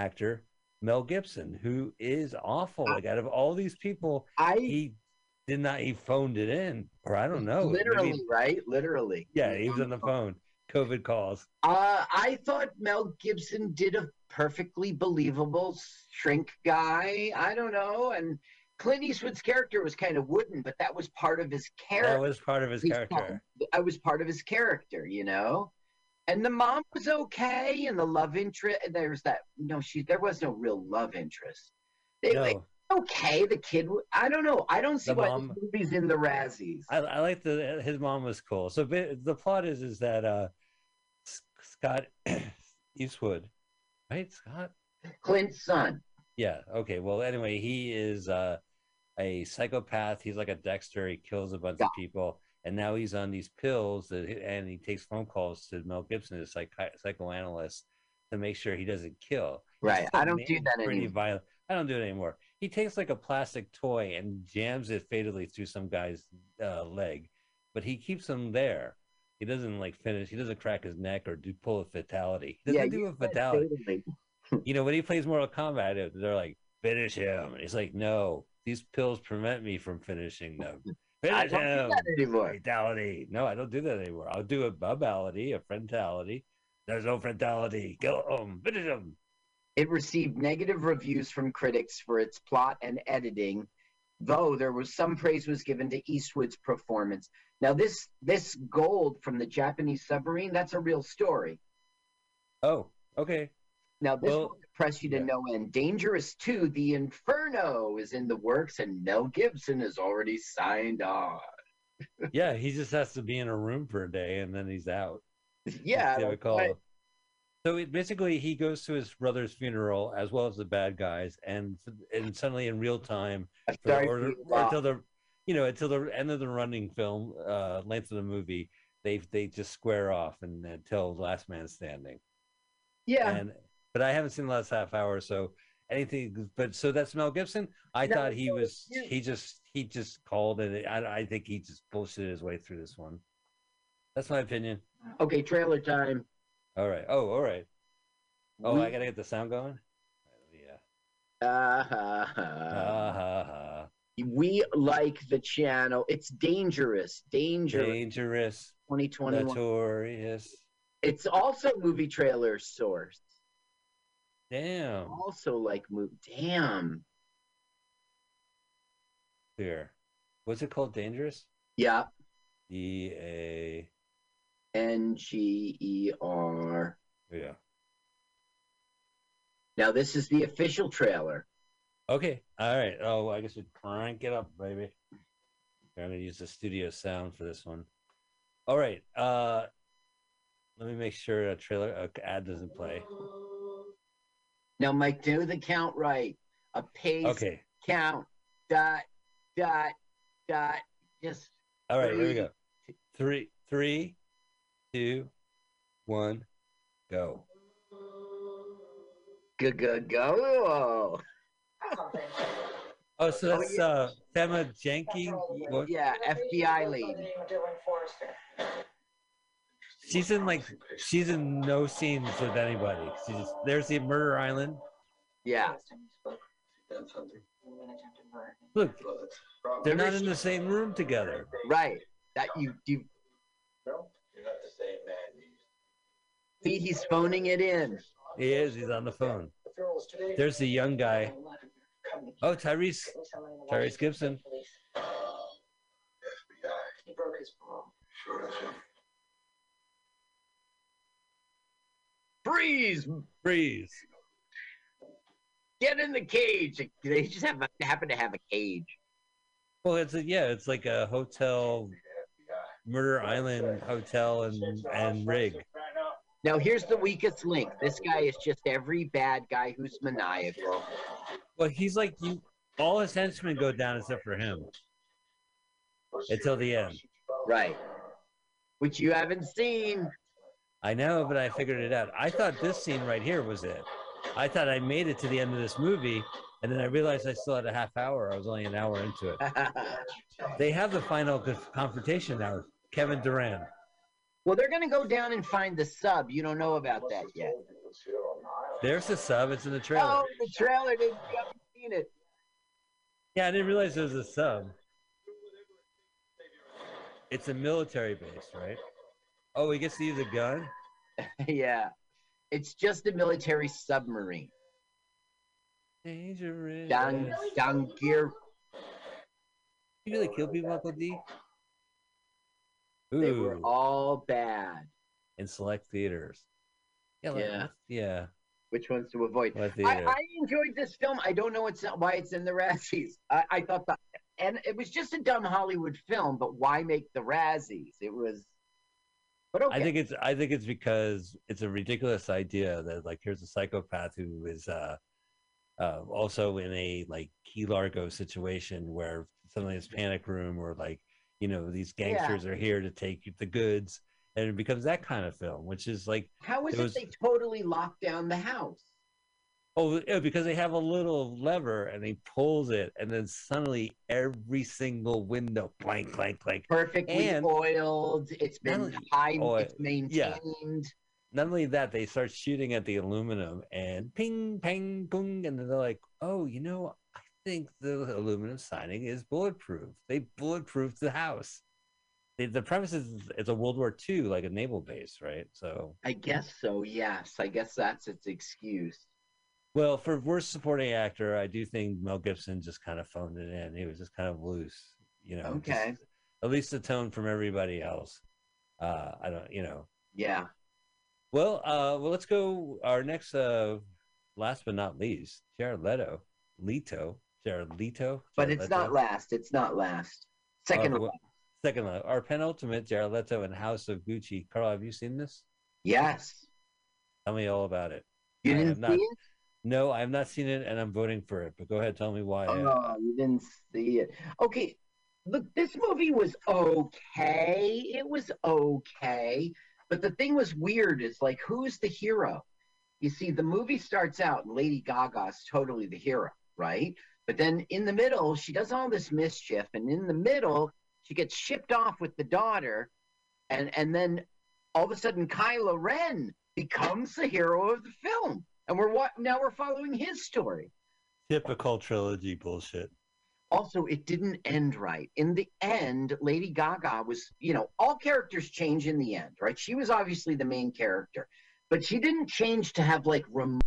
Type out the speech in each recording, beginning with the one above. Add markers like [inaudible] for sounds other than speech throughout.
actor Mel Gibson, who is awful. Like out of all these people, I he did not. He phoned it in, or I don't know. literally Maybe- right, literally. yeah, he was on the phone. COVID calls. Uh, I thought Mel Gibson did a perfectly believable shrink guy. I don't know, and Clint Eastwood's character was kind of wooden, but that was part of his character. That was part of his He's character. I was part of his character, you know. And the mom was okay, and the love interest. There's that. No, she. There was no real love interest. They, No, okay. The kid. i don't know. I don't see The why mom- movie's in the Razzies. I, I like the his mom was cool. So the plot is is that uh, Scott [clears throat] Eastwood, right? Scott. Clint's son. Yeah. Okay. Well, anyway, he is uh, a psychopath. He's like a Dexter. He kills a bunch Yeah. of people, and now he's on these pills that, and he takes phone calls to Mel Gibson, a psych- psychoanalyst, to make sure he doesn't kill. Right. I don't do that pretty anymore. violent. I don't do it anymore. He takes like a plastic toy and jams it fatally through some guy's uh, leg, but he keeps him there. He doesn't like finish. He doesn't crack his neck or do pull a fatality. He doesn't do you a fatality [laughs] you know, when he plays Mortal Kombat, they're like, finish him. And he's like, no, these pills prevent me from finishing them. I don't do that anymore. Fatality. No, I don't do that anymore. I'll do a bubality, a frontality. There's no frontality. Kill him. Finish him. It received negative reviews from critics for its plot and editing, though there was some praise was given to Eastwood's performance. Now this this gold from the Japanese submarine, that's a real story. Oh, okay. Now this Well, impress you to yeah. no end. Dangerous 2, The Inferno is in the works and Mel Gibson has already signed on. [laughs] Yeah, he just has to be in a room for a day and then he's out. Yeah, That's what call right. So it, basically, he goes to his brother's funeral as well as the bad guys, and and suddenly in real time, the sorry order, or until the you know until the end of the running film uh length of the movie they they just square off and until last man standing yeah. and but i haven't seen the last half hour so anything but so that's mel gibson i No, thought he was you- he just he just called it I, I think he just bullshitted his way through this one that's my opinion Okay, trailer time. all right oh all right oh we, i gotta get the sound going yeah uh, ha ha we like the channel. It's dangerous. Dangerous. dangerous 2021. notorious It's also movie trailer source. Damn Also like move. Damn. Here. What's it called? Dangerous? Yeah. D A. N G E R. Yeah. Now this is the official trailer. Okay. All right. Oh, I guess we crank it up, baby. I'm gonna use the studio sound for this one. All right. Uh, let me make sure a trailer a ad doesn't play. Now, Mike, do the count right. A pace Okay. count. Dot. Dot. Dot. Just. All right. Here we Three. go. Three, three, two, one, go. Go go go. Oh, so Oh, that's yeah. uh, Famke Janssen. What- Yeah, FBI lady. She's in like she's in no scenes with anybody. She's there's the Murder Island. Yeah. Look, they're not in the same room together. Right. That you you see he's phoning it in. He is. He's on the phone. There's the young guy. Oh, Tyrese. Tyrese Gibson. He broke his parole. Freeze! Freeze. Get in the cage. They just have happen to have a cage. Well, it's a, yeah, it's like a hotel, Murder Island hotel and and rig. Now here's the weakest link. This guy is just every bad guy who's maniacal. Well, he's like you. All his henchmen go down except for him until the end. Right. Which you haven't seen. I know, but I figured it out. I thought this scene right here was it. I thought I made it to the end of this movie, and then I realized I still had a half hour. I was only an hour into it. [laughs] They have the final confrontation now. Kevin Durant. well, they're gonna go down and find the sub. You don't know about that yet. There's the sub. It's in the trailer. Oh, the trailer. Didn't, you haven't seen it. Yeah, I didn't realize there was a sub. It's a military base, right? Oh, he gets to use a gun. [laughs] yeah. It's just a military submarine. Dangerous. Down, down gear. You really kill people, Uncle D? They were all bad. in select theaters. Yeah, like- Yeah. yeah. Which ones to avoid? I. I enjoyed this film. I don't know it's why it's in the Razzies. I, I thought that, and it was just a dumb Hollywood film. But why make the Razzies? It was. But okay. I think it's I think it's because it's a ridiculous idea that like here's a psychopath who is uh, uh also in a like Key Largo situation where suddenly it's panic room or like you know these gangsters are here to take the goods and it becomes that kind of film which is like How is it it, they totally locked down the house? Oh because they have a little lever and he pulls it and then suddenly every single window blank blank blank Perfectly And- oiled. It's been high. oil- It's maintained. not only that, they start shooting at the aluminum and ping, pang, boom, and then they're like, "Oh, you know, I think the aluminum siding is bulletproof. They bulletproofed the house." The, the premise is it's a World War II, like a naval base, right? So, I guess so. Yes, I guess that's its excuse. Well, for worst supporting actor, I do think Mel Gibson just kind of phoned it in. He was just kind of loose, you know. just- Okay. at least the tone from everybody else. Uh, I don't, you know. Yeah. Well, uh, well, let's go. Our next, uh, last but not least, Jared Leto, Leto, Jared Leto. But Jared it's Leto. not last. It's not last. Second. Uh, last. Second, last. our penultimate, Jared Leto and House of Gucci. Carl, have you seen this? yes. Tell me all about it. You I didn't have not- see it? No, I have not seen it, and I'm voting for it. But go ahead, tell me why. Oh, you didn't see it. Okay. Look, this movie was okay. It was okay. But the thing was weird is like, who's the hero? You see, the movie starts out and Lady Gaga's totally the hero, right? But then in the middle, she does all this mischief, and in the middle, she gets shipped off with the daughter, and and then all of a sudden, Kylo Ren becomes the hero of the film, and we're what now we're following his story. Typical trilogy bullshit. also it didn't end right in the end lady gaga was you know all characters change in the end right she was obviously the main character but she didn't change to have like rem-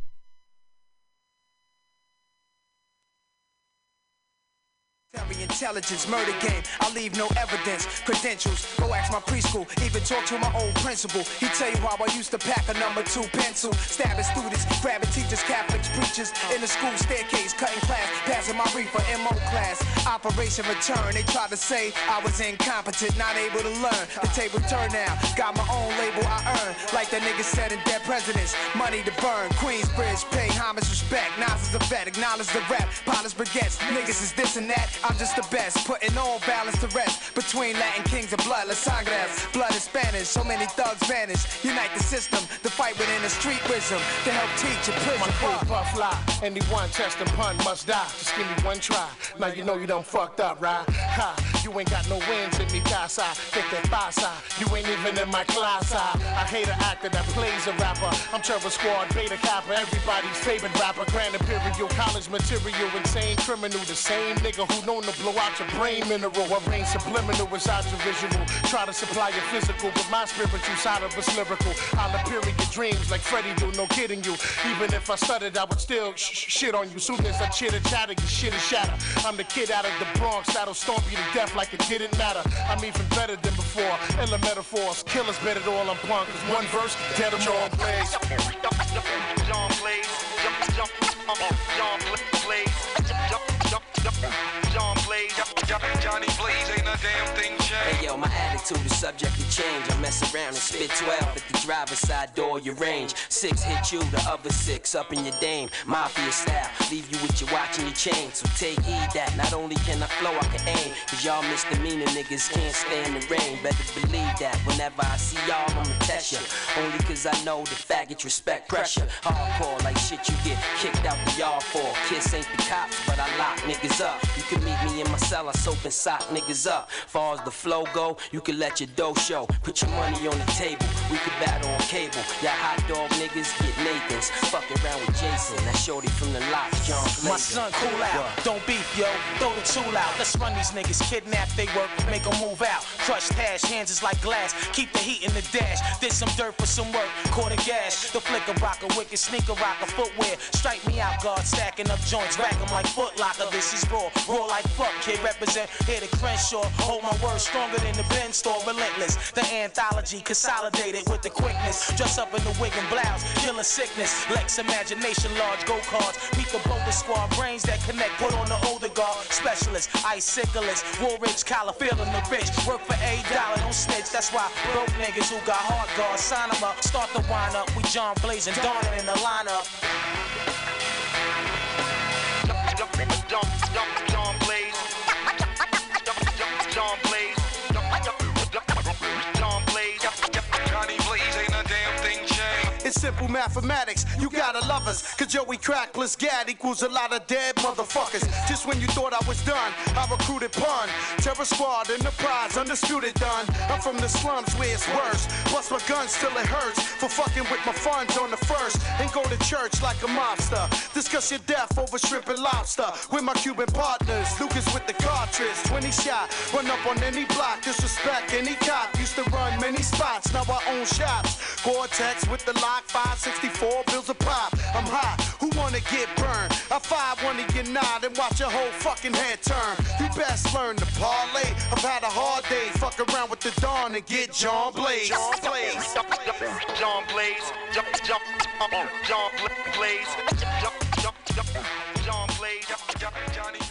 Military intelligence, murder game. I leave no evidence, credentials. Go ask my preschool, even talk to my old principal. He tell you how I used to pack a number two pencil, stabbing students, grabbing teachers, Catholics, preachers in the school staircase, cutting class, passing my reefer MO class. Operation Return. They tried to say I was incompetent, not able to learn. The table turned now, got my own label I earn. Like the nigga said in Dead Presidents, money to burn. Queensbridge, pay homage, respect. Nas is a vet, acknowledge the rap. Polish baguettes, niggas is this and that. I'm just the best, putting all balance to rest. Between Latin kings and blood, La Sangres. Blood is Spanish, so many thugs vanish. Unite the system, the fight within the street wisdom. To help teach My prison. crew puff fly. Anyone test and pun must die. Just give me one try. Now you know you done fucked up, right? Ha! You ain't got no wins in me, casa. Get that pasa. You ain't even in my class. I, I hate an actor that plays a rapper. I'm Terror Squad, Beta Kappa, everybody's favorite rapper. Grand Imperial, college material, insane criminal. The same nigga who known to blow out your brain mineral. I rain subliminal inside your visual. Try to supply your physical, but my spiritual side of us lyrical. I'll appear in your dreams like Freddie do, no kidding you. Even if I stuttered, I would still sh- shit on you. Soon as I chitter chatter, your shit is shatter. I'm the kid out of the Bronx that'll stomp you to death like it didn't matter. I'm even better than before. Illa metaphors, killers better all I'm punk. Cause one verse, dead jump, John Blaze, is subject to change. I mess around and spit 12 at the driver's side door, your range. Six hit you, the other six up in your dame. Mafia style, leave you with your watch and your chain. So take heed that not only can I flow, I can aim. Cause y'all misdemeanor niggas can't stand the rain. Better believe that whenever I see y'all, I'ma test ya. Only cause I know the faggots respect pressure. Hardcore like shit you get kicked out the yard for. Kiss ain't the cops, but I lock niggas up. You can meet me in my sell, I soap and sock niggas up. Far as the flow go, you can let your dough show. Put your money on the table, we could battle on cable. Y'all hot dog niggas get Nathan's. Fucking around with Jason, that shorty from the lot, John My son, cool out. Don't beef, yo. Throw the tool out. Let's run these niggas. Kidnap, they work, make them move out. Crushed hash, hands is like glass. Keep the heat in the dash. Did some dirt for some work. Quarter gas. The flicker rocker, wicked sneaker rocker, footwear. Strike me out, guard. Stacking up joints. Rack 'em like foot locker. This is raw. Raw like fuck, kid. Represent here to Crenshaw. Hold my word stronger than the Ben store. Relentless. The anthology consolidated with the quickness. Dress up in the wig and blouse. Killing sickness. Lex imagination, large go cards. Meet the boulder squad. Brains that connect. Put on the older guard. Specialist. Iciclist. Woolrich collar. Feeling the rich. Work for a dollar. Don't snitch. That's why broke niggas who got hard guards. Sign 'em up. Start the wind up. We John Blaze and Dawn in the lineup. It's simple mathematics, you gotta love us. Cause Joey Crack plus Gad equals a lot of dead motherfuckers. Just when you thought I was done, I recruited Pun. Terror Squad, Enterprise, undisputed done. I'm from the slums where it's worse. Bust my gun still it hurts. For fucking with my funds on the first. And go to church like a mobster. Discuss your death over shrimp and lobster. With my Cuban partners, Lucas with the cartridge. 20 shot, run up on any block, disrespect any cop. Used to run many spots, now I own shops. Gore-Tex with the lock, 564 bills a pop. I'm hot, who wanna get burned? I five one to get nod and watch your whole fucking head turn. You best learn to parlay. I've had a hard day, fuck around with the dawn and get John Blaze. John Blaze. John Blaze. John John John Blaze. John John John Blaze. Johnny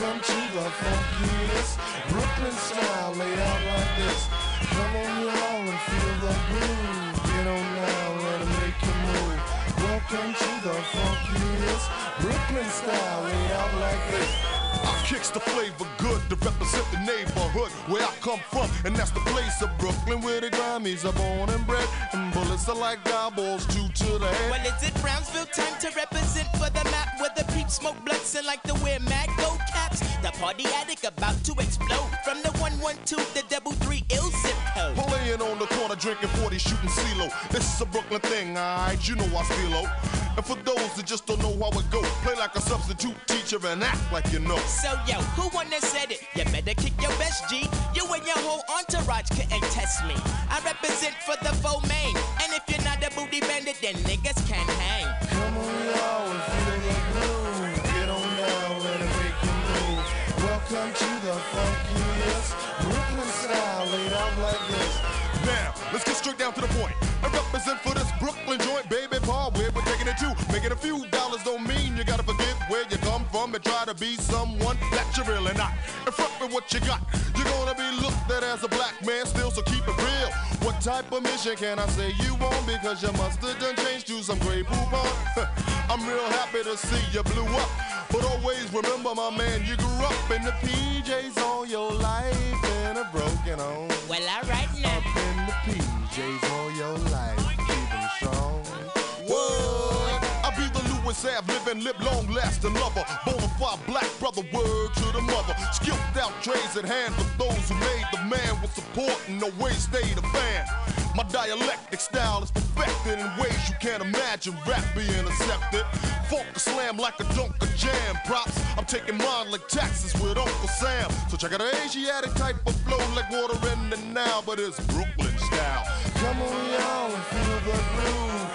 Welcome to the funkiest Brooklyn style, laid out like this. Come on, y'all, and feel the groove. Get on let it make you move. Welcome to the funkiest Brooklyn style, laid out like this. Kicks the flavor good to represent the neighborhood where I come from, and that's the place of Brooklyn where the Grammys are born and bred, and bullets are like eyeballs, two to the head. Well, is it Brownsville time to represent for the map where the peeps smoke blunts and like to wear mad gold caps? The party addict about to explode from the 112, the double three ill zip code. Laying on the corner drinking 40, shooting CeeLo. This is a Brooklyn thing, alright, you know I steal And for those that just don't know how it go, play like a substitute teacher and act like you know. So yo, who wanna said it? You better kick your best G. You and your whole entourage couldn't test me. I represent for the foe main, and if you're not a booty bandit, then niggas can't hang. Come on, y'all, Welcome to the funkiest Brooklyn style, laid out like this. Now, let's get straight down to the point. I represent for this Brooklyn joint, baby, Paul, we're taking it to. Making a few dollars don't mean you gotta forget where you and try to be someone that you're really not. And front with what you got. You're gonna be looked at as a black man still, so keep it real. What type of mission can I say you on? Because you must have done changed to some gray poop on. [laughs] I'm real happy to see you blew up. But always remember, my man, you grew up in the PJs all your life in a broken home. Well, alright now. Up in the PJs all your life, the Louis Ave, living, lip, long lasting lover. Bonafide black brother, word to the mother. Skilled out trades at hand for those who made the man with support and no way stayed a fan. My dialectic style is perfected in ways you can't imagine. Rap being accepted. Funk a slam like a dunk of jam. Props, I'm taking mine like taxes with Uncle Sam. So check out an Asiatic type of flow like water in the now, but it's Brooklyn style. Come on, y'all, and feel the groove.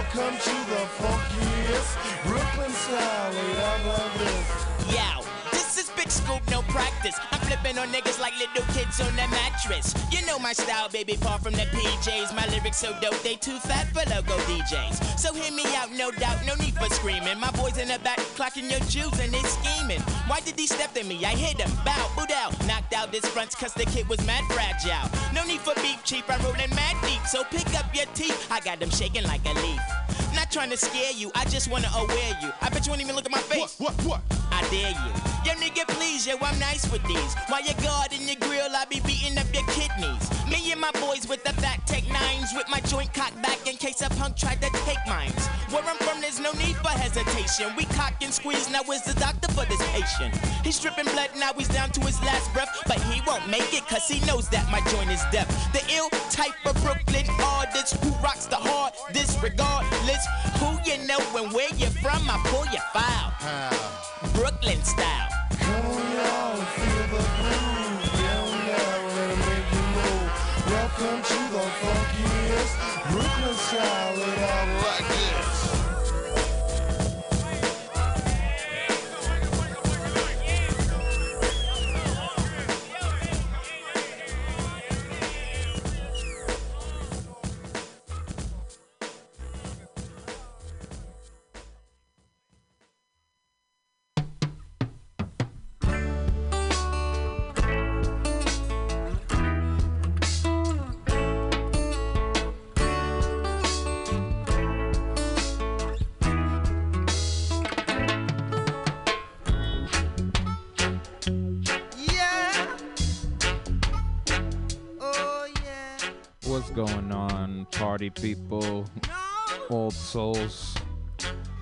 Welcome to the funkiest Brooklyn style, out like this. Yo, this is scoop, no practice. I'm flipping on niggas like little kids on a mattress. You know my style, baby, far from the PJs. My lyrics so dope, they too fat for local DJs. So hear me out, no doubt, no need for screaming. My boys in the back clocking your jewels and they scheming. Why did he step at me? I hit him, bow, boot out. Knocked out his fronts cause the kid was mad fragile. No need for beef cheap, I'm rolling mad deep. So pick up your teeth, I got them shaking like a leaf. Not not trying to scare you, I just wanna aware you. I bet you won't even look at my face. What, what, what? I dare you. Yo, nigga, please, yo, I'm nice with these. While you're guarding your grill, I be beating up your kidneys. Me and my boys with the fat tech nines, with my joint cocked back in case a punk tried to take mines. Where I'm from, there's no need for hesitation. We cock and squeeze, now where's the doctor for this patient? He's dripping blood, now he's down to his last breath. But he won't make it, cause he knows that my joint is deaf. The ill type of Brooklyn artist who rocks the hard, disregardless. Who you know and where you're from, I pull your file. Brooklyn style. Make you move. Welcome to the funkiest Brooklyn style. It out like this. People, old souls?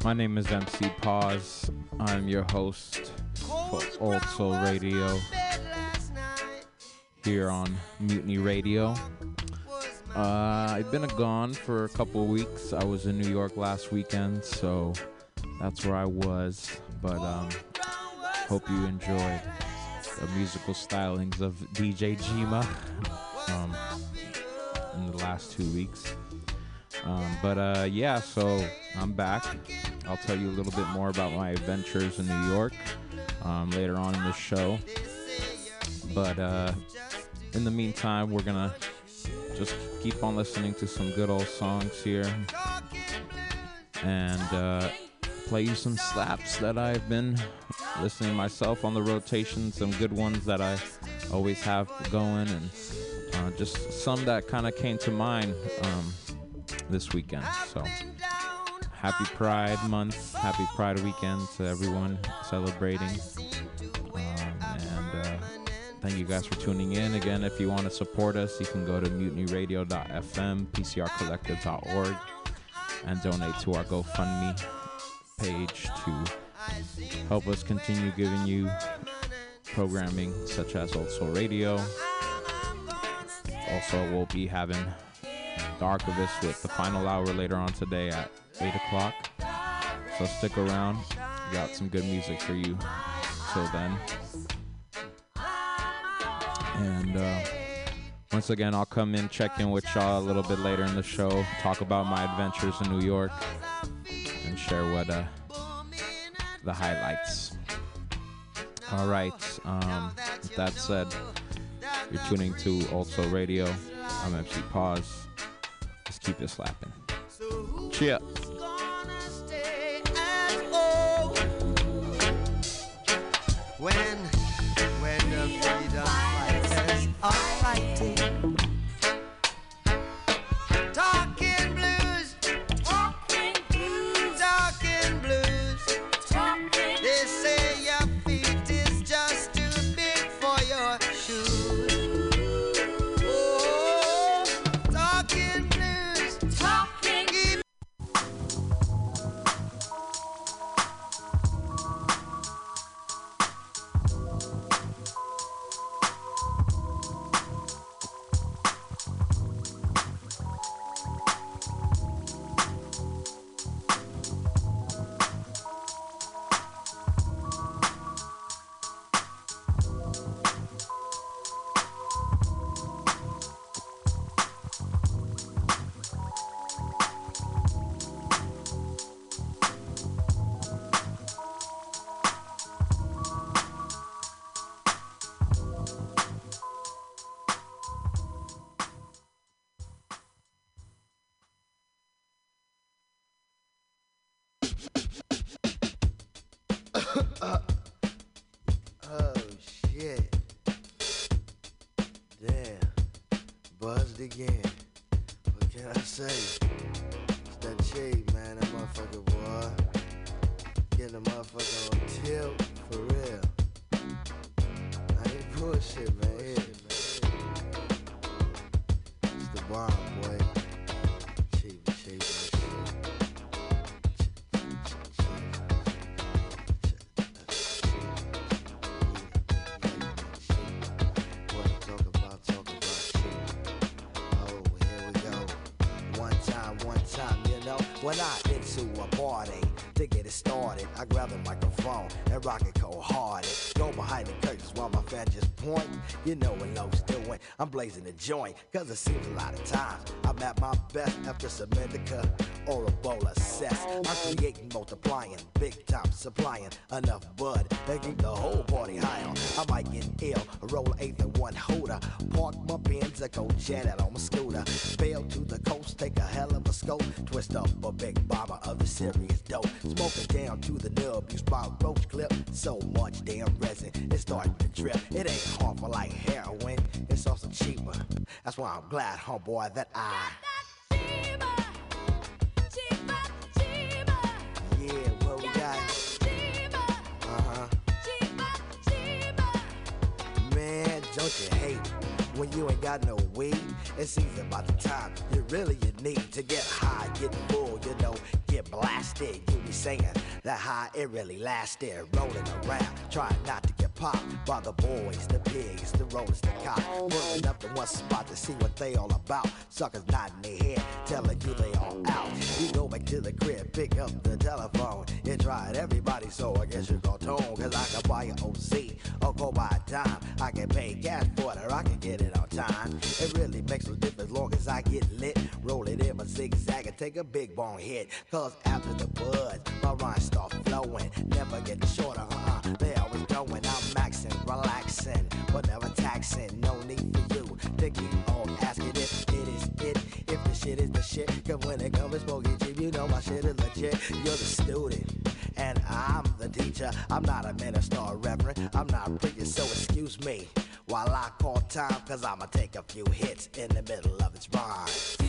My name is MC Pause. I'm your host for Old Soul Radio here on Mutiny Radio. Uh, I've been gone for a couple weeks. I was in New York last weekend, so that's where I was. But um, hope you enjoyed the musical stylings of DJ Jima. [laughs] Um, in the last two weeks. Um, but uh, yeah, so I'm back. I'll tell you a little bit more about my adventures in New York um, later on in the show. But uh, in the meantime, we're gonna just keep on listening to some good old songs here and uh, play you some slaps that I've been listening myself on the rotation, some good ones that I always have going, and uh, just some that kind of came to mind um, this weekend. So, happy Pride Month, happy Pride Weekend to everyone celebrating. Um, and uh, thank you guys for tuning in. Again, if you want to support us, you can go to mutinyradio.fm, pcrcollective.org, and donate to our GoFundMe page to help us continue giving you programming such as Old Soul Radio. Also, we'll be having the Archivist with the final hour later on today at 8 o'clock. So stick around. We got some good music for you till then. And uh, once again, I'll come in, check in with y'all a little bit later in the show, talk about my adventures in New York, and share what uh, the highlights. All right. Um, that said, you're tuning to Old Soul Radio. I'm MC Pause. Keep it slapping. Cheer. When, when the freedom fighters are Again. What can I say? It's that cheap, man. That motherfucker, boy. Getting the motherfucker on tilt for real. I ain't bullshit, I'm blazing the joint, cause it seems a lot of times I'm at my best after some indica or a bowl of cess. I'm creating, multiplying, big time supplying enough bud to keep the whole party high on. I might get ill, roll eighth and one hooter. Park my Benz, I go jet out on my scooter. Bail to the coast, take a hell of a scope. Twist up a big bomber of the serious dope. Smoking down to the nub, you spot roach clip. So much damn resin, it's starting to drip. It ain't harmful like also cheaper. That's why I'm glad, homeboy, that I. Yeah, what we got? Uh huh. Man, don't you hate when you ain't got no weed? It seems about the time you really you need to get high, get full, you know, get blasted. You be saying that high it really lasted, rolling around, trying not to get popped by the boys, the pigs, the rollers, the cops, pulling up to one spot to see what they all about. Suckers nodding their head, telling you they all out. You go back to the crib, pick up the telephone, you tried everybody, so I guess you go tone, cause I can buy an OZ or go buy a dime. I can pay cash for it or I can get it on time. It really makes no difference long as I get lit. Roll it in and take a big bone hit. Cause after the buzz, my rhymes start flowing. Never get shorter, uh uh. They always going. I'm maxing, relaxing, but never taxing. No need for you to keep on asking if it is it. If the shit is the shit. Cause when it comes to smoking you know my shit is legit. You're the student. And I'm the teacher. I'm not a minister or reverend. I'm not preaching, so excuse me while I call time. Cause I'ma take a few hits in the middle of its rhyme.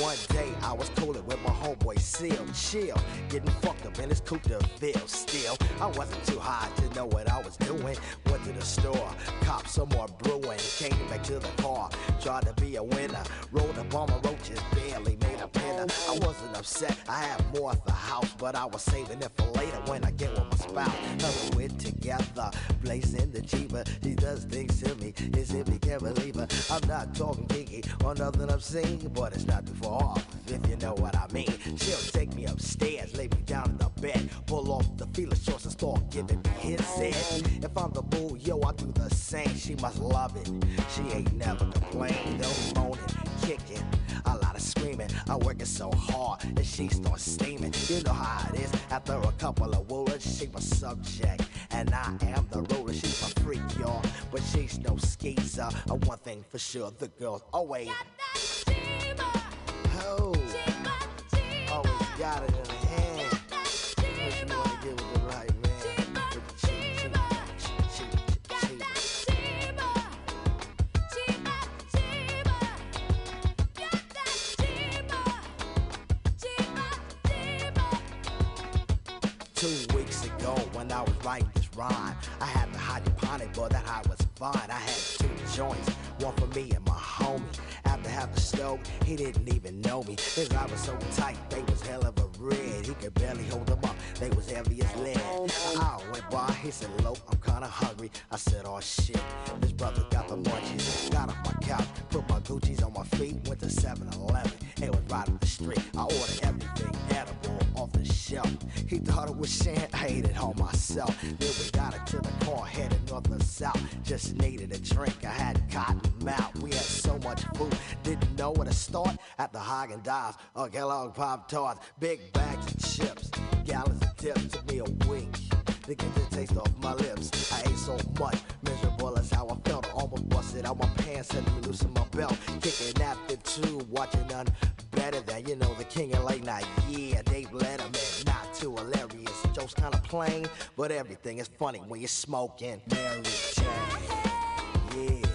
One day I was cooling with my homeboy Seal, chill, getting fucked up in his coupe de ville. Still, I wasn't too high to know what I was doing. Went to the store, copped some more brewing, came back to the car, tried to be a winner. Rolled up on my roaches, barely made a pinner. I wasn't upset, I had more at the house, but I was saving it for later when I get with my spouse. We're together, blazing the jeeper. She does things to me, as if you can't believe her. I'm not talking kinky or nothing obscene, but it's not far off, if you know what I mean. She'll take me upstairs, lay me down in the bed, pull off the feeling shorts and start giving me his head. If I'm the mood, yo, I do the same. She must love it. She ain't never complained, no moaning, kicking. A lot of screaming, I'm working so hard and she starts steaming. You know how it is. After a couple of words, she my subject, and I am the ruler. She's my freak, y'all, but she's no skeezer. Uh, one thing for sure, the girls always. Got that Sheba. Oh, always got it in her hand. What you wanna get with the right man? Two weeks ago, when I was this rhyme, I had the hydroponic, but that high was fine. I had two joints, one for me and my homie. After half the stroke, he didn't even know me. His eyes was so tight, they was hell of a red. He could barely hold them up, they was heavy as lead. I went by, he said, Lope, I'm kinda hungry. I said, oh shit, this brother got the munchies. Got off my couch, put my Gucci's on my feet, went to 7-Eleven. It was right up the street. I ordered everything shelf. He thought it was shit, I ate it all myself. Then we got into the car, headed north and south. Just needed a drink, I had cotton mouth. We had so much food, didn't know where to start. At the Haagen Dazs, or Kellogg Pop Tarts, big bags of chips, gallons of dips. Took me a week to get the taste off my lips. I ate so much, miserable as how I felt. Almost busted out my pants and me loosen my belt. Kicking after two, watching none better than, you know, the king of late night. Jokes kinda plain, but everything is funny when you're smoking. Mary Jane. Yeah.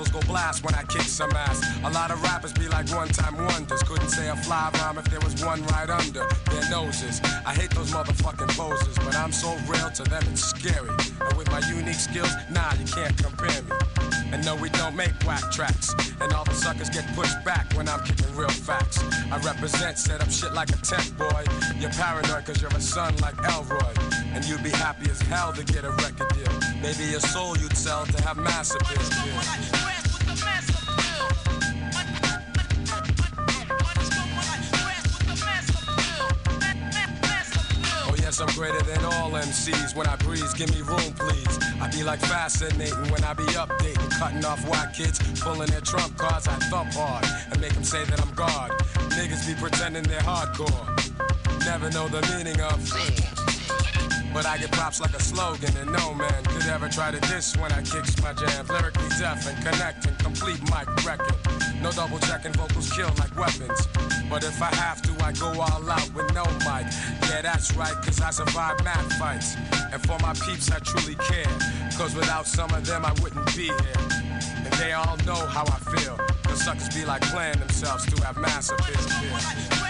Rifles go blast when I kick some ass. A lot of rappers be like one time wonders. Couldn't say a fly rhyme if there was one right under their noses. I hate those motherfucking poses, but I'm so real to them it's scary. And with my unique skills, nah, you can't compare me. And no, we don't make whack tracks. And all the suckers get pushed back when I'm kicking real facts. I represent, set up shit like a tent boy. You're paranoid cause you're a son like Elroy. And you'd be happy as hell to get a record deal. Maybe your soul you'd sell to have massive appeal. I'm greater than all MCs. When I breeze, give me room, please. I be like fascinating when I be updating, cutting off white kids, pulling their trump cards. I thump hard and make them say that I'm God. Niggas be pretending they're hardcore. Never know the meaning of. But I get props like a slogan, and no man could ever try to diss when I kicks my jams. Lyrically deaf and connecting, complete mic wrecking. No double checking, vocals kill like weapons. But if I have to, I go all out with no mic. Yeah, that's right, cause I survive mad fights. And for my peeps, I truly care. Cause without some of them, I wouldn't be here. And they all know how I feel. The suckers be like playing themselves to have massive appeal.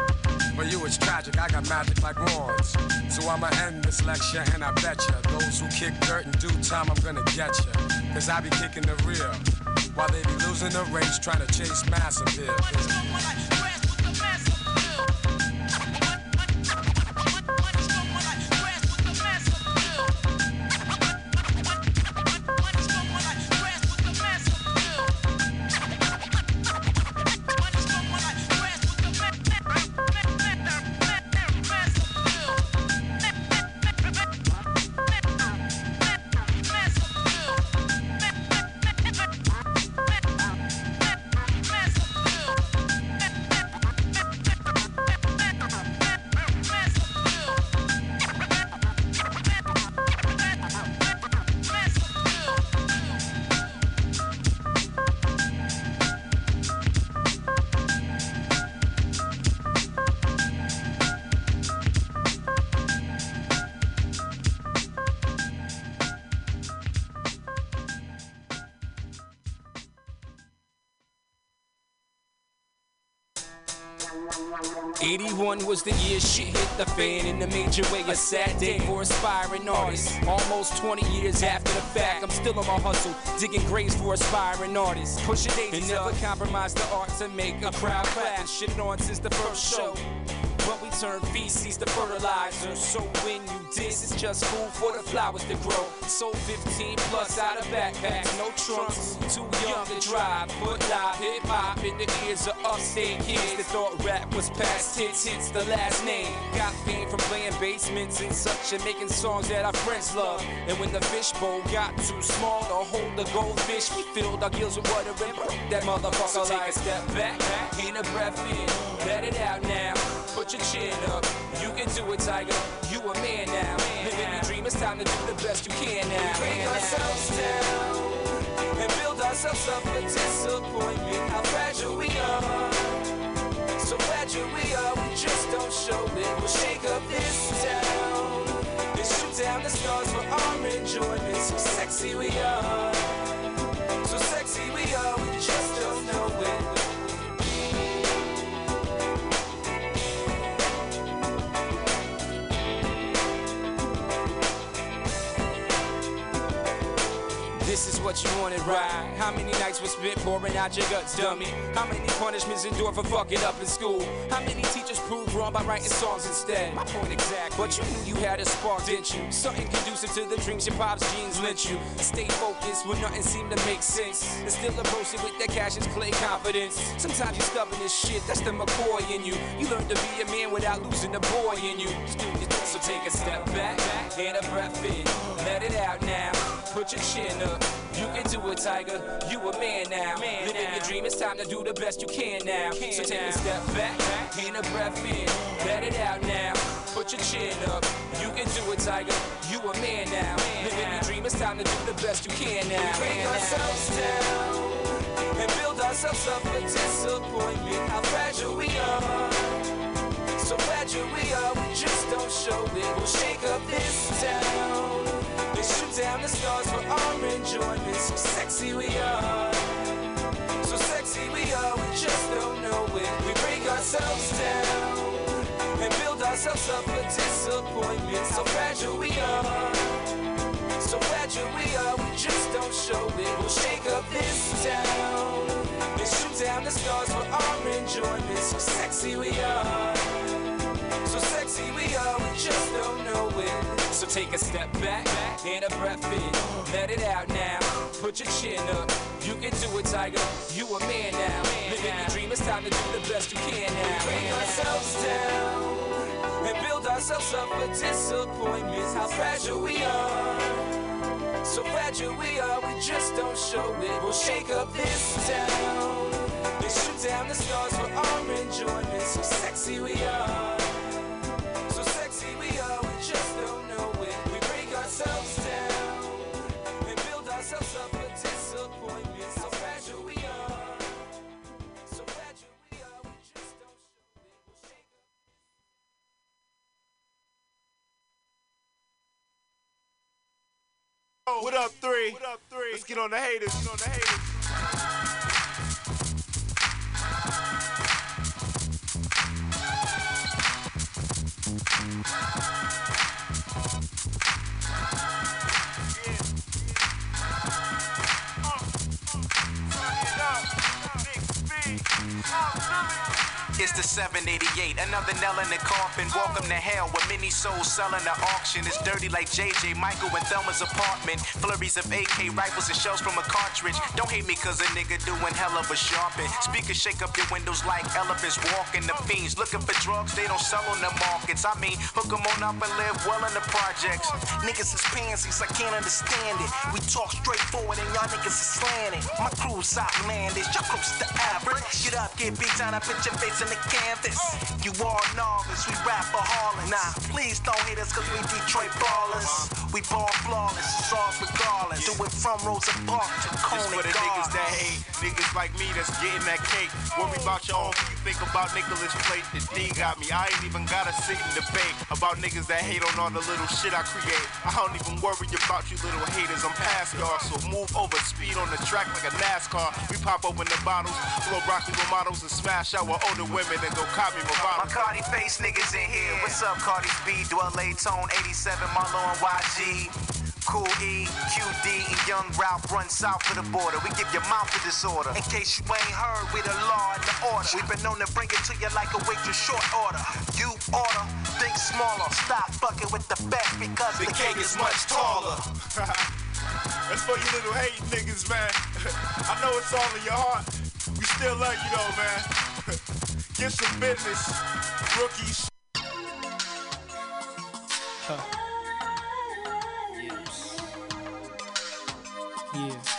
For you it's tragic, I got magic like wands. So I'ma end this lecture and I bet ya Those who kick dirt in due time I'm gonna get ya. Cause I be kicking the real While they be losing the race trying to chase mass appeal in a sad day for aspiring artists. Almost 20 years after the fact, I'm still on my hustle, digging graves for aspiring artists. Pushing daisies and never compromise the art to make a crowd clap. And shit on since the first show. but we turn feces to fertilizer. So when you diss, it's just food for the flowers to grow. So 15 plus out of backpacks, no trunks, too young to drive. Foot live, hip hop in the ears of upstate kids that thought rap was past tense. Hence the last name. Got fame from playing basements and such and making songs that our friends love. And when the fishbowl got too small to hold the goldfish, we filled our gills with water and broke that motherfucker. So take a step back, in a breath in, let it out now. Put your chin up, you can do it, Tiger. You a man now. Living your dream, it's time to do the best you can now. Break ourselves down and build ourselves up for disappointment. How fragile we are. So fragile we are, we just don't show it. We'll shake up this town and shoot down the stars for our enjoyment. So sexy we are. So sexy we are, we just don't what you wanted, right? How many nights were spent pouring out your guts, dummy? How many punishments endured for fucking up in school? How many teachers proved wrong by writing songs instead? My point exact. But you knew you had a spark, didn't you? Something conducive to the dreams your pop's genes lent you. Stay focused when nothing seemed to make sense. And still approach it with that Cassius Clay confidence. Sometimes you're stubborn as shit, that's the McCoy in you. You learn to be a man without losing the boy in you. So take a step back and a breath in. Let it out now. Put your chin up. You can do it, Tiger. You a man now. Living your dream, it's time to do the best you can now. So take a step back and a breath in. Let it out now. Put your chin up. You can do it, Tiger. You a man now. Living your dream, it's time to do the best you can now. We Break ourselves down and build ourselves up for disappointment. How fragile we are. So fragile we are, we just don't show it. We'll shake up this town and shoot down the stars for our enjoyment. So sexy we are. So sexy we are, we just don't know it. We break ourselves down and build ourselves up for disappointment. So fragile we are. So fragile we are, we just don't show it. We'll shake up this town and shoot down the stars for our enjoyment. So sexy we are. Sexy we are, we just don't know it. So take a step back and a breath in. Let it out now. Put your chin up. You can do it, Tiger. You a man now. Living your dream, it's time to do the best you can now. Break ourselves down and build ourselves up for disappointments. How fragile we are. So fragile we are, we just don't show it. We'll shake up this town and shoot down the stars for our enjoyment. So sexy we are. Oh. What up, three? What up, three? Let's get on the haters. Get on the haters. Uh, uh, It's the 788, another nail in the coffin. Welcome to hell, with many souls selling the auction. It's dirty like JJ, Michael, and Thelma's apartment. Flurries of AK rifles and shells from a cartridge. Don't hate me cause a nigga doing hell of a sharpen. Speakers shake up your windows like elephants walking. The fiends looking for drugs they don't sell on the markets. I mean, hook 'em on up and live well in the projects. Niggas is pansies, I can't understand it. We talk straightforward and y'all niggas is slanted. My crew's outlandish, your crew's the Get up, get beat down, I put your face in the canvas. You all novice, we rap for Harlan. Nah, please don't hate us cause we Detroit ballers. We ball flawless, it's all regardless. Do it from Rosa Park to Coney for the niggas that hate, niggas like me that's getting that cake. Worry about your own, you think about Nicholas plate. The D got me. I ain't even gotta sit and debate about niggas that hate on all the little shit I create. I don't even worry about you little haters. I'm past y'all, so move over, speed on the track like a NASCAR. We pop open the bottles, blow broccoli with models, and smash out with older women and go copy my My bottles. Cardi face niggas in here. What's up, Cardi B? Dwell A Tone 87, Marlo and YG. Cool E, QD, and Young Ralph run south of the border. We give your mouth a disorder. In case you ain't heard, we the law and the order. We've been known to bring it to you like a waitress short order. You order, think smaller. Stop fucking with the best because the, cake is much taller. [laughs] That's for you little hating niggas, man. [laughs] I know it's all in your heart. We still love you though, man. [laughs] Get some business, rookies. Yeah.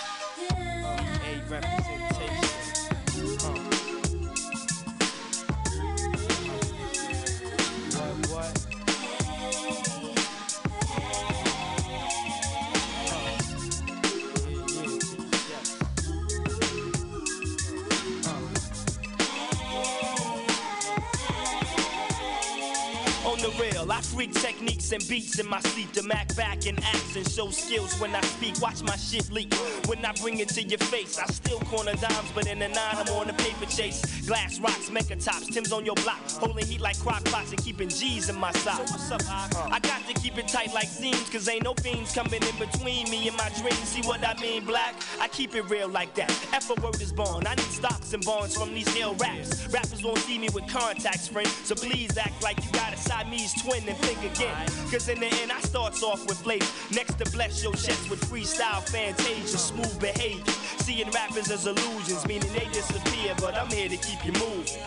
Freak techniques and beats in my sleep to mac back and act and show skills when I speak. Watch my shit leak. When I bring it to your face, I still corner dimes, but in the nine, I'm on the paper chase. Glass rocks, mecha tops, Tim's on your block, holding heat like crock pots and keeping G's in my socks. So what's up, I got to keep it tight like seams, cause ain't no fiends coming in between me and my dreams. See what I mean, black? I keep it real like that. F a word is born. I need stocks and bonds from these ill raps. Rappers won't see me with contacts, friend. So please act like you got a Siamese twin and think again. Cause in the end, I starts off with flavor. Next to bless your chest with freestyle fantasia, smooth behavior. Seeing rappers as illusions, meaning they disappear, but I'm here to keep you moving.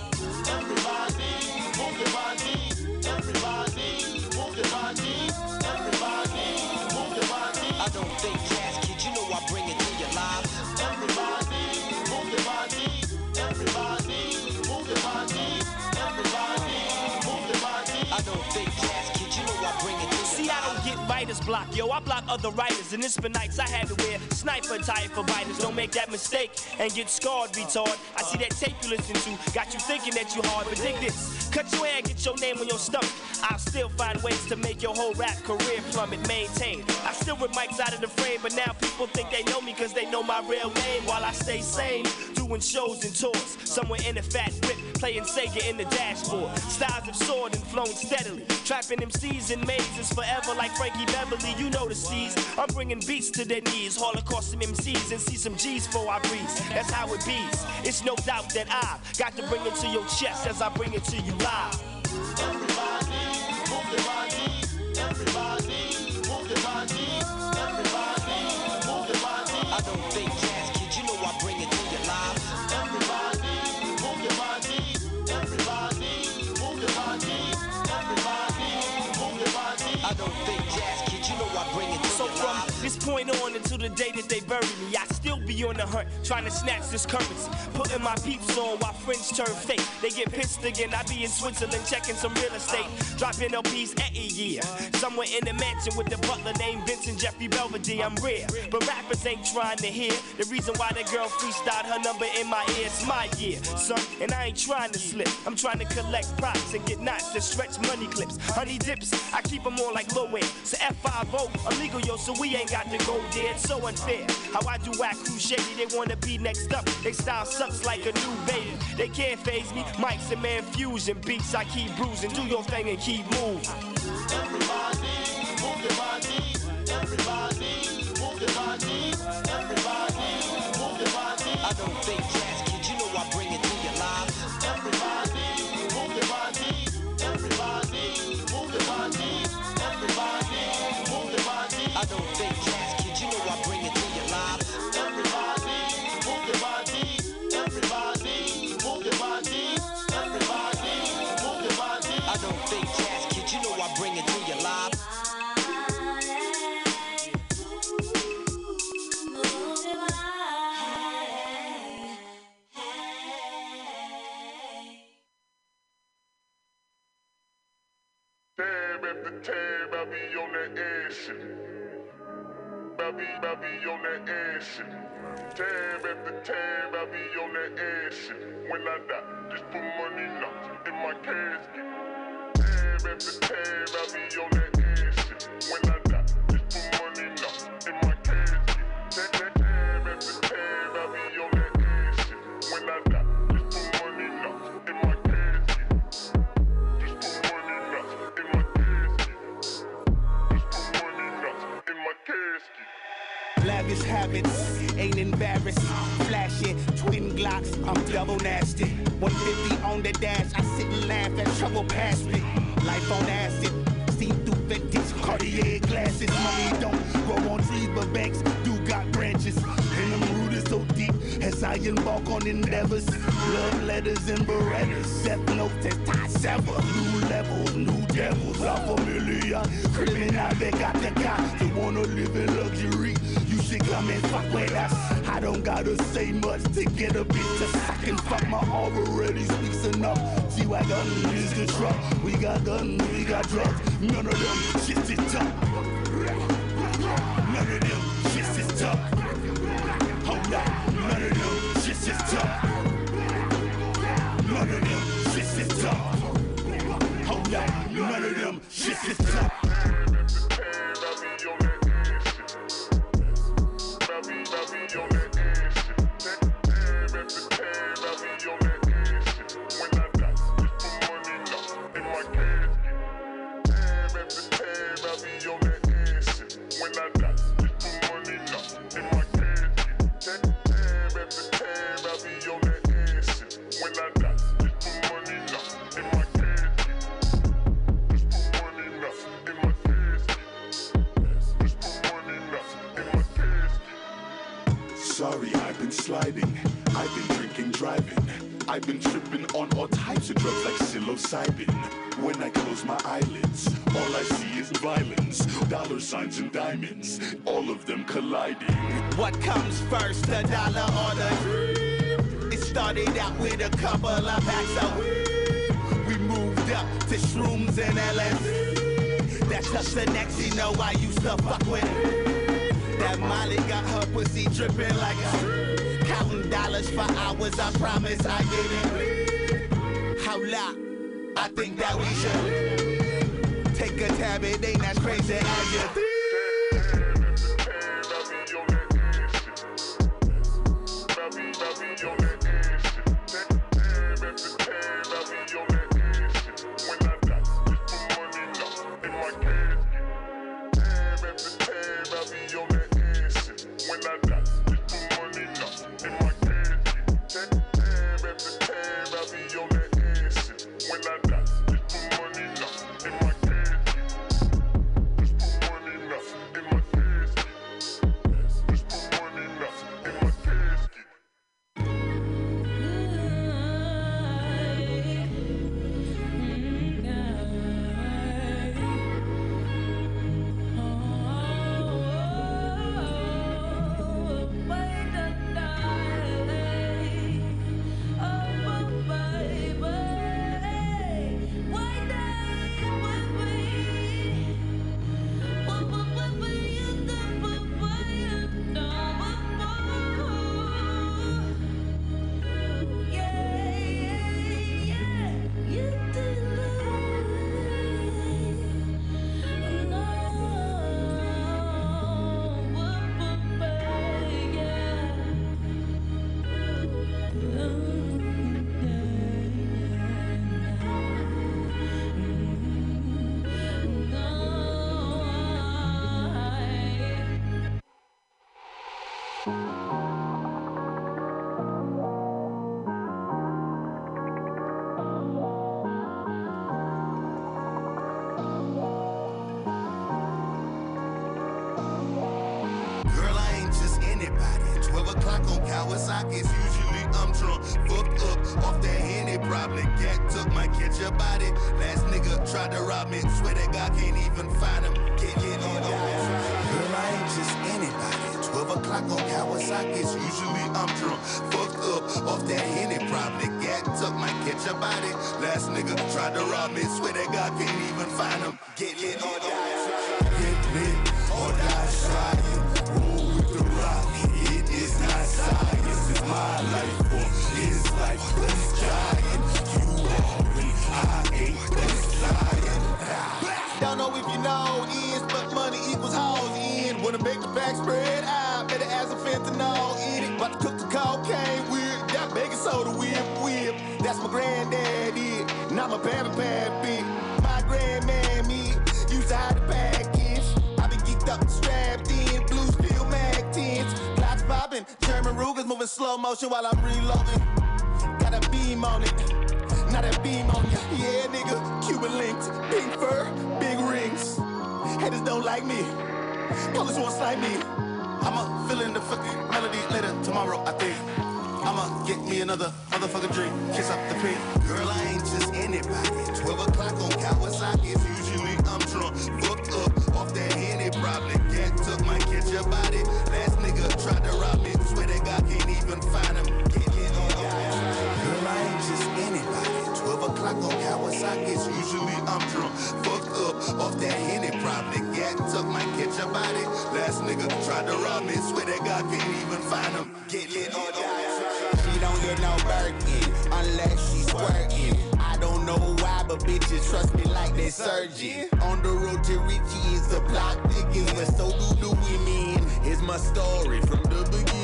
Everybody, move your body. Everybody, block, yo. I block other writers, and it's been nights I had to wear sniper type for biters. Don't make that mistake and get scarred, retard. I see that tape you listen to, got you thinking that you hard, but dig this. Cut your hair, get your name on your stomach. I'll still find ways to make your whole rap career plummet, maintain. I still rip mics out of the frame, but now people think they know me cause they know my real name while I stay sane. Doing shows and tours, somewhere in a fat whip, playing Sega in the dashboard. Styles have soared and flown steadily. Trapping MCs in mazes forever like Frankie Beverly, you know the. I'm bringing beats to their knees, holocaust some MCs and see some G's for I breathe. That's how it bees. It's no doubt that I've got to bring it to your chest as I bring it to you live. Everybody, move your body. Everybody, day that they bury me, I still be on the hunt, trying to snatch this currency. Putting my peeps on while friends turn fake. They get pissed again. I be in Switzerland checking some real estate, dropping LPs every year. Somewhere in the mansion with the butler named Vincent Jeffrey Belvedere. I'm rare, but rappers ain't trying to hear the reason why that girl freestyled her number in my ear. It's my year, son, and I ain't trying to slip. I'm trying to collect props and get knots to stretch money clips. Honey dips, I keep them on like low end. So F5 illegal, yo, so we ain't got to go dead. So unfair. How I do whack crew shady, they wanna be next up. They style sucks like a new baby. They can't phase me. Mics and man fusion beats, I keep bruising. Do your thing and keep moving. Everybody, move your body. Everybody, be, I be on that ass. Tab after tab, I be on that ass. When I die, just put money knots in my casket. Tab after tab, I be on that ass. When I die, just put money Ain't embarrassed, flashing twin glocks. I'm double nasty. 150 on the dash. I sit and laugh at trouble past me. Life on acid. See through vintage Cartier glasses. Money don't grow on trees, but banks do got branches. And the root is so deep as I embark on endeavors. Love letters and berettas. Death notes that tie sever. New levels, new devils. I'm familiar. Criminal, they got the guy. They wanna live in luxury. Should come fuck with us. I don't gotta say much to get a bitch to suck and fuck. My already speaks enough. G-Wagon is the truck. We got guns, we got drugs. None of them shits is tough. None of them shits is tough. Hold up, none of them shits is tough. None of them shits is tough. Hold up, none of them shits is tough. I've been tripping on all types of drugs like psilocybin. When I close my eyelids, all I see is violence, dollar signs and diamonds, all of them colliding. What comes first, the dollar or the dream? It started out with a couple of packs of weed. We moved up to shrooms and LSD. That's just the next, you know, I used to fuck with it. That Molly got her pussy dripping like a counting dollars for hours. I promise I bleed. How loud? I think that we should take a tab. It ain't as crazy as you think. Tried to rob me. Swear to God, can't even find him. Get lit or die. She don't get no Birkin unless she's working. I don't know why, but bitches trust me like they surgeon. On the road to Richie is the plot thickens, but so do the women. It's my story from the beginning.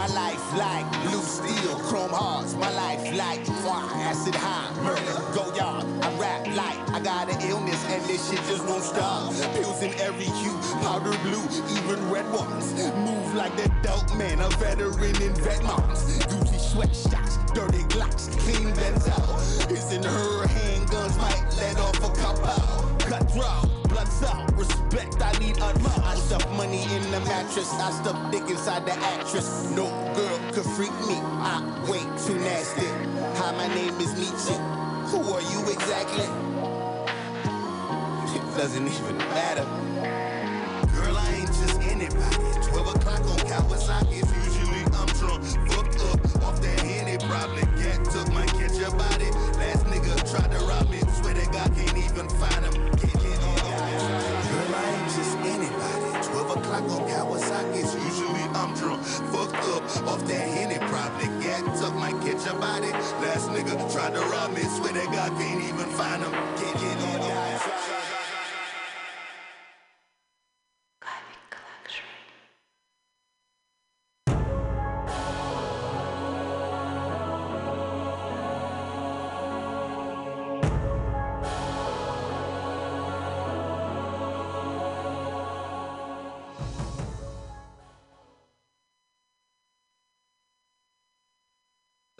My life like blue steel, chrome hearts. My life like fire, acid high, murder, go yard. I rap like I got an illness and this shit just won't stop. Pills in every hue, powder blue, even red ones. Move like the dope man, a veteran in vet moms. Gucci dirty glocks, clean Benzel. It's in her handguns, might let off a couple. Cut draw, bloods out, respect, I need utmost. I stuff money in the mattress, I stuff dick inside the actress. No girl could freak me, I way too nasty. Hi, my name is Nietzsche. Who are you exactly? It doesn't even matter. Girl, I ain't just anybody. 12 o'clock on Kawasaki. Usually I'm drunk, fucked up off that Henny. Probably cat took my catch your body. Last nigga tried to rob me. Swear to God, can't even find him. Up off that Henny. Probably cat took my catch your body. Last nigga tried to rob me. Swear to God, can't even find him. Can't get on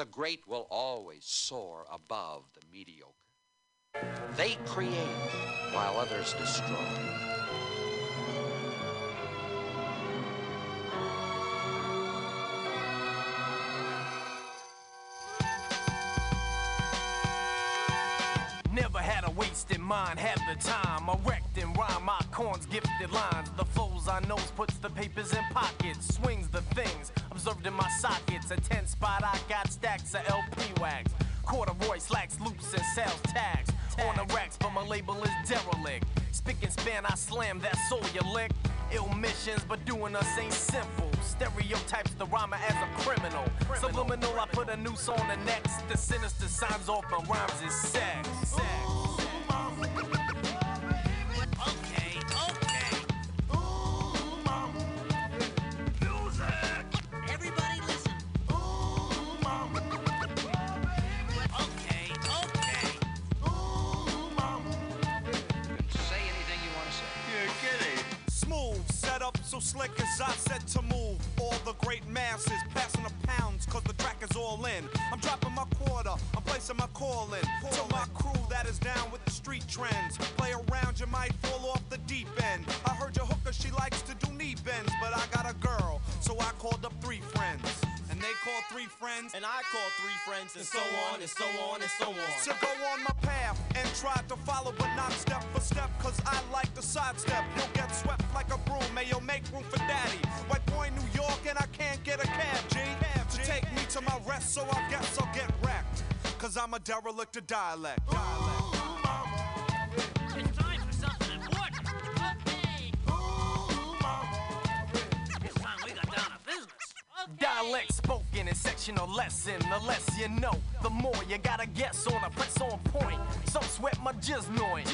The great will always soar above the mediocre. They create while others destroy. Never had a wasted mind, had the time. Erect and rhyme my corns, gifted lines. The flows I knows puts the papers in pockets, swings the things observed in my sockets. A 10 spot, I got stacks of LP wags. Corduroy slacks, loops, and sales tags. On the racks, but my label is derelict. Spick and span, I slam that soul you lick. Ill missions, but doing us ain't simple. Stereotypes the rhymer as a criminal. Subliminal, I put a noose on the next. The sinister signs off my rhymes is sex. Okay, okay. Music Everybody listen. Okay, okay. Say anything you want to say. Yeah, get it. Smooth, set up so slick as I said to move. All the great masses passing the pounds, cause the track is all in. I'm dropping my quarter, I'm placing my call in. To my crew that is down with the street trends. Play around, you might fall off the deep end. I heard your hooker, she likes to do knee bends, but I got a girl, so I called up three friends. And they called three friends, And I call three friends, and so on, and so on, and so on. to go on my path and try to follow, but not step for step, cause I like to sidestep. You'll get swept like a broom, may you make room for daddy. White boy, New York, and I can't get a cab, G. To take me to my rest, so I guess I'll get wrecked. Cause I'm a derelict of dialect. It's lesson. The less you know, the more you gotta guess on a press on point. Some sweat my jizz noise.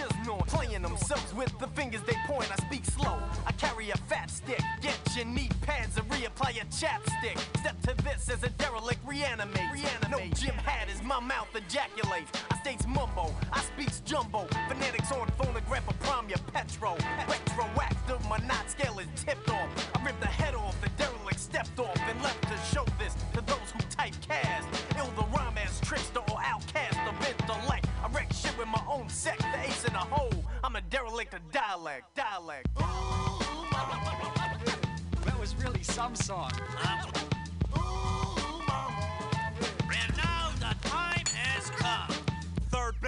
Playing themselves with the fingers they point. I speak slow, I carry a fat stick. Get your knee pads and reapply your chapstick. Step to this as a derelict reanimate. Reanimate. No Jim hat as my mouth ejaculates. I states mumbo, I speaks jumbo. Phonetics on phonograph of prom your petro. Retroactive, my knot scale is tipped off. I ripped the head off, the derelict stepped off and left to show this to those who typecast. Ill the rhyme as trickster or outcast, the bent elect. I wreck shit with my own sex, the ace in the hole. I'm a derelict of dialect, dialect. Ooh, that was really some song. [laughs]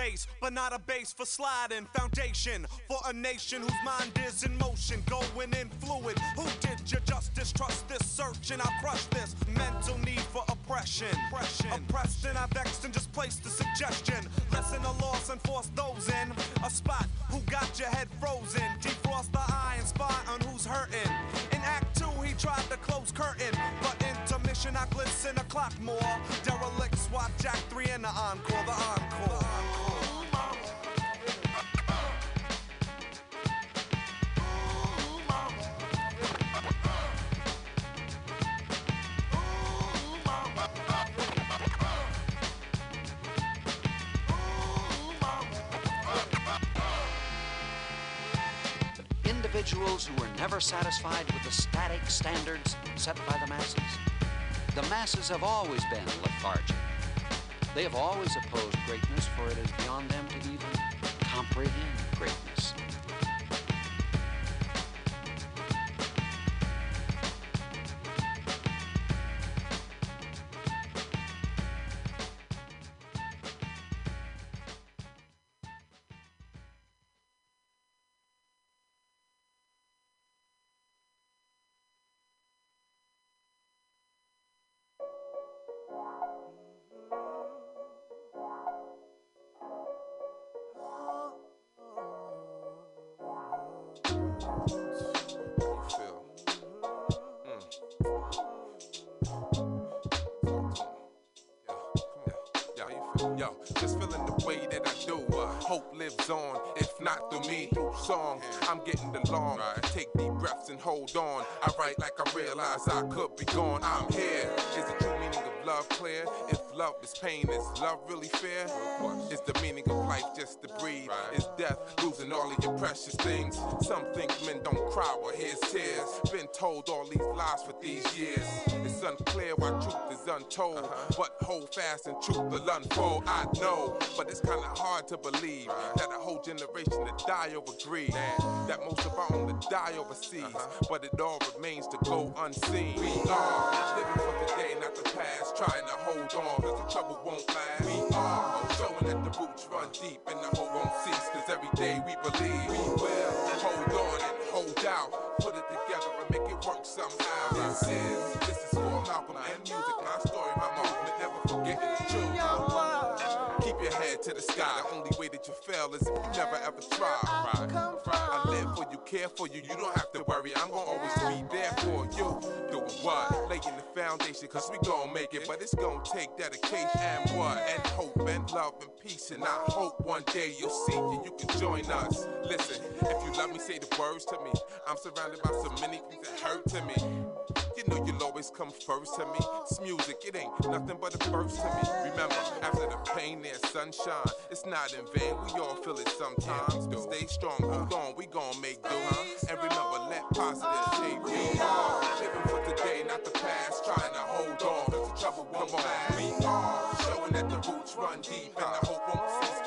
bass, but not a base for sliding. Foundation for a nation whose mind is in motion, going in fluid. Who did you just distrust this search? And I'll crush this mental need for oppression. oppression. Oppressed and I vexed and just placed the suggestion. Lessen the loss and force those in a spot who got your head frozen. Defrost the eye and spot on who's hurting. In Act Two, he tried to close curtain, but intermission I glisten a clock more. Derelict swap Jack three in the encore, the encore. Individuals who were never satisfied with the static standards set by the masses. The masses have always been lethargic. They have always opposed greatness, for it is beyond them to even comprehend greatness. Is pain, is love really fair? Is the meaning of life just to breathe? Is death losing all of your precious things? Some think men don't cry, well here's tears. Been told all these lies for these years. Unclear why truth is untold. Uh-huh. But hold fast and truth will unfold. I know, but it's kinda hard to believe that a whole generation to die over greed. That most of our own to die overseas. But it all remains to go unseen. We are living for the day, not the past. Trying to hold on, cause the trouble won't last. We are showing that the roots run deep and the hope won't cease. Cause every day we believe we will hold on and hold out. Put it together and make it work somehow. This is, this is Malcolm and music. My story, my movement, never forgetting the truth. Keep your head to the sky. The only way that you fail is if you never ever try. Right? I live for you, care for you. You don't have to worry. I'm gonna always be there for you. Doing what? Laying the foundation, cause we gon' make it. But it's gonna take dedication and what? And hope and love and peace. And I hope one day you'll see and you can join us. Listen, if you love me, say the words to me. I'm surrounded by so many things that hurt to me. Know you'll always come first to me. It's music, it ain't nothing but a verse to me. Remember, after the pain, there's sunshine. It's not in vain, we all feel it sometimes. Stay strong, hold on, we gon' make do. And remember, let positive shape you. are living for today, not the past. Trying to hold on, cause the trouble won't last. We are showing that the roots run deep and the hope won't cease.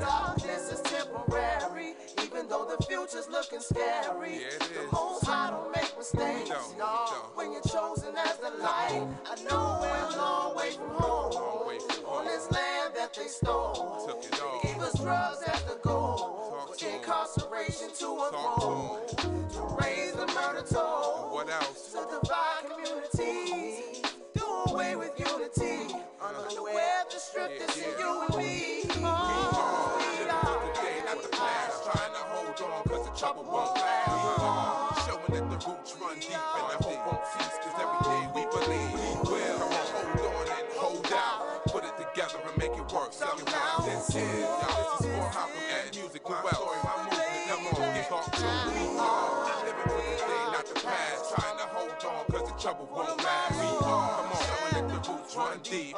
Darkness is temporary, even though the future's looking scary. The most high don't make mistakes, y'all. When you're chosen as the light, I know we're a long way from home. On this land that they stole, they gave us drugs as the goal. Incarceration to a unfold, to raise the murder toll. What else? To divide communities, do away with unity. Unaware the strip that's in you and me. Oh, we are. Today, not the past. Trying to hold on, cause the trouble won't last. Showing that the roots run deep and the hope won't cease. Cause every day we believe we will. Come on, hold on and hold out. Put it together and make it work. Somehow, this is, y'all, this is for Malcolm and music. My story, my movement. Come on, get talk to We are living for today, not the past. Trying to hold on, cause the trouble won't last. We are, come on, showing that the roots run deep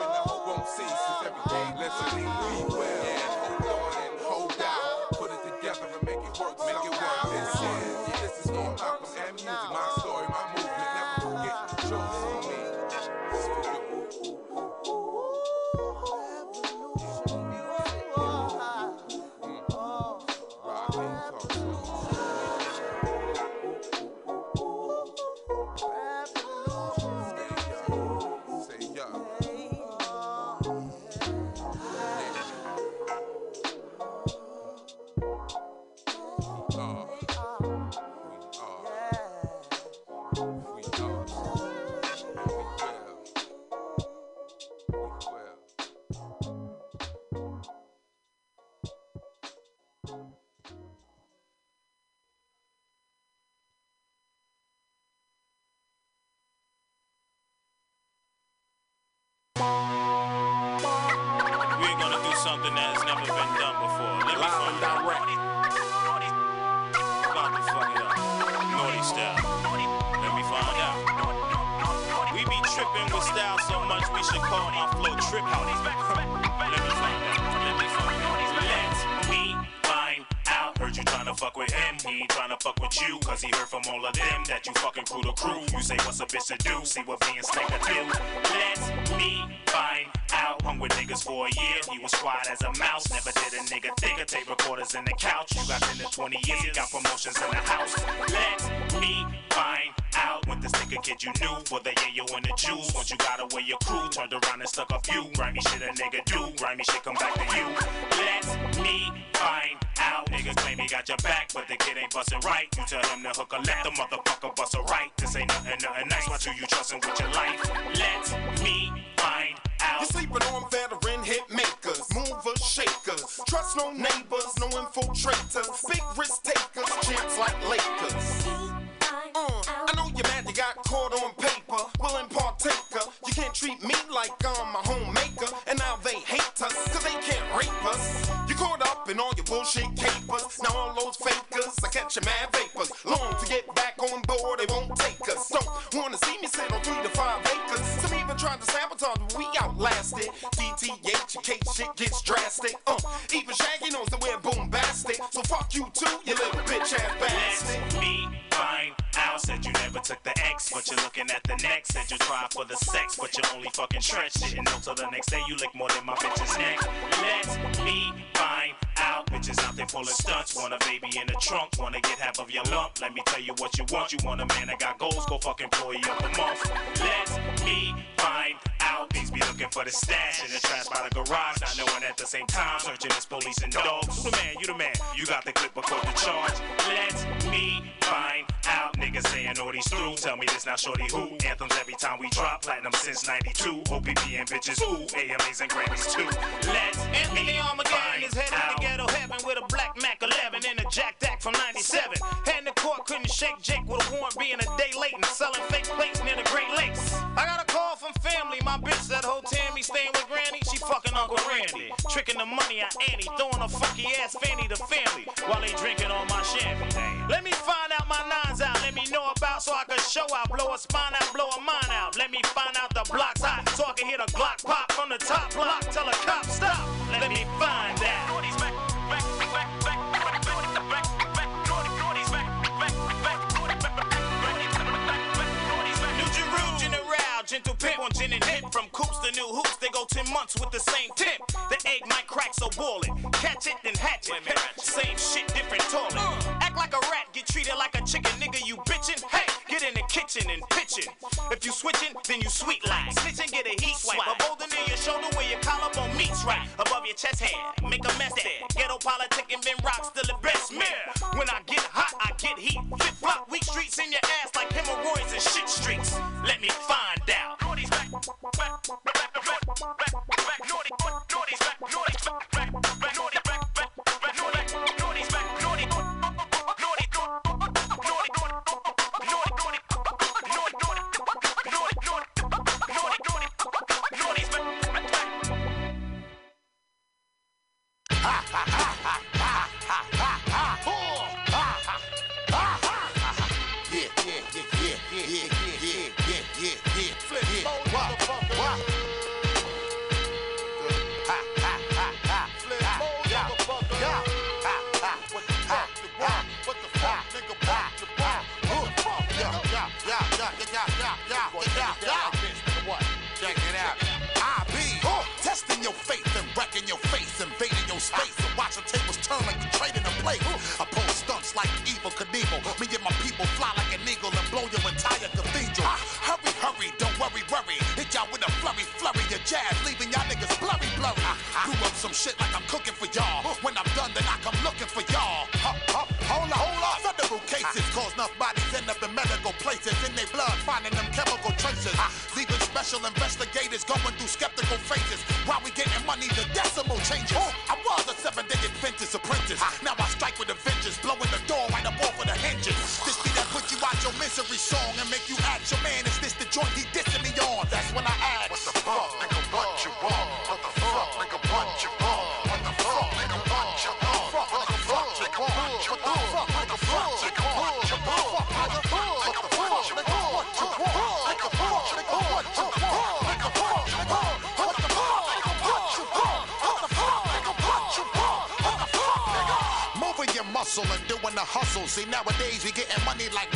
nigga kid you knew. For the yeah, yo, and the juice. Once you got away your crew. Turned around and stuck a few. Grimy shit a nigga do. Grimy shit come back to you. Let me find out. Niggas claim he got your back. But the kid ain't bustin' right. You tell him to hook a left. The motherfucker bust a right. This ain't nothing, nothing nice. Watch who you trustin' with your life. Let me find out. You sleeping on veteran hit makers, movers, shakers. Trust no neighbors, no infiltrators. Big risk takers, champs like Lakers. Uh, you got caught on paper, willing partaker. You can't treat me like I'm a homemaker, and now they hate us, cause they can't rape us. You caught up in all your bullshit capers. Now all those fakers, I catch your mad vapors. Long to get back on board, they won't take us. Don't wanna see me sit on three to five acres. Some even tried to sabotage, but we outlasted. DTH, in case shit gets drastic. Uh, even Shaggy knows that we're bombastic. So fuck you too, you little bitch ass bastard. Find out. Said you never took the X, but you're looking at the next. Said you tried for the sex, but you only fucking stretch. Didn't know till the next day you lick more than my bitch's neck. Let me find out. Bitches out there full of stunts. Want a baby in the trunk. Wanna get half of your lump. Let me tell you what you want. You want a man that got goals. Go fuck employee of the month. Let me find out. These be looking for the stash in the trash by the garage. Not knowing at the same time. Searching this police and dogs. You the man, you the man. You got the clip before the charge. Let me find out. Niggas saying all these through. Tell me this now, shorty who? Anthems every time we drop. Platinum since 92. OPP and bitches. Ooh, AMAs and Grammys too. Let Anthony me Armageddon find is out. To ghetto heaven with a black Mac 11 and a Jack Dack from 97. Heading the court, couldn't shake Jake with a warrant being a day late and selling fake plates near the Great Lakes. I got a call from family, my bitch that whole Tammy staying with Granny, she fucking Uncle Randy. Tricking the money out Annie, throwing a funky ass fanny to family while they drinking on my champagne. Let me find out my nines out, let me know about so I can show out, blow a spine out, blow a mine out. Let me find out the block's hot so I can hear the Glock pop from the top block. Tell a cop stop. Let me find out. New Jerusalem, General, gentle pimp on gin and hip. From coops to new hoops, they go 10 months with the same tip. The egg might crack, so boil it. Catch it, then hatch it. Same shit, different toilet. Act like a rat, get treated like a chicken, nigga. You bitchin'? Hey, get in the kitchen and pitchin'. If you switchin', then you sweet like. Snitchin', get a heat swipe. A boulder near your shoulder where your collarbone meets right. Above your chest hair, make a mess there. Ghetto politic and Ben Rock still the best man. When I get hot, I get heat. Flip flop, weak streets in your ass like hemorrhoids and shit streaks. Let me find out. Check y'all with a flurry, flurry of jazz, leaving y'all niggas blurry, blurry. Uh-huh. Blew up some shit like I'm cooking for y'all. When I'm done, then I come looking for y'all. Huh, huh, hold up, hold up. Federal cases uh-huh. cause enough bodies end up in medical places. In their blood, finding them chemical traces. Uh-huh. Leaving special investigators going through skeptical phases. While we getting money, the decimal changes. I was a seven-digit Ventus apprentice. Now I anniversary song and make you act your man. Is this the joint he dissing me on? That's when I ask. What the fuck, nigga? What you want? What the fuck, nigga? What you want? What the fuck, nigga? What you want? What the fuck, nigga? What you want? What the fuck, nigga? What you want? What the fuck, nigga? What you want? What you want? Nigga, what you want? What you want? Nigga, what you want? What the fuck, nigga? What you want? What the fuck, nigga? What you want? What the fuck, nigga? Moving your muscle and doing the hustle. See, nowadays we getting money like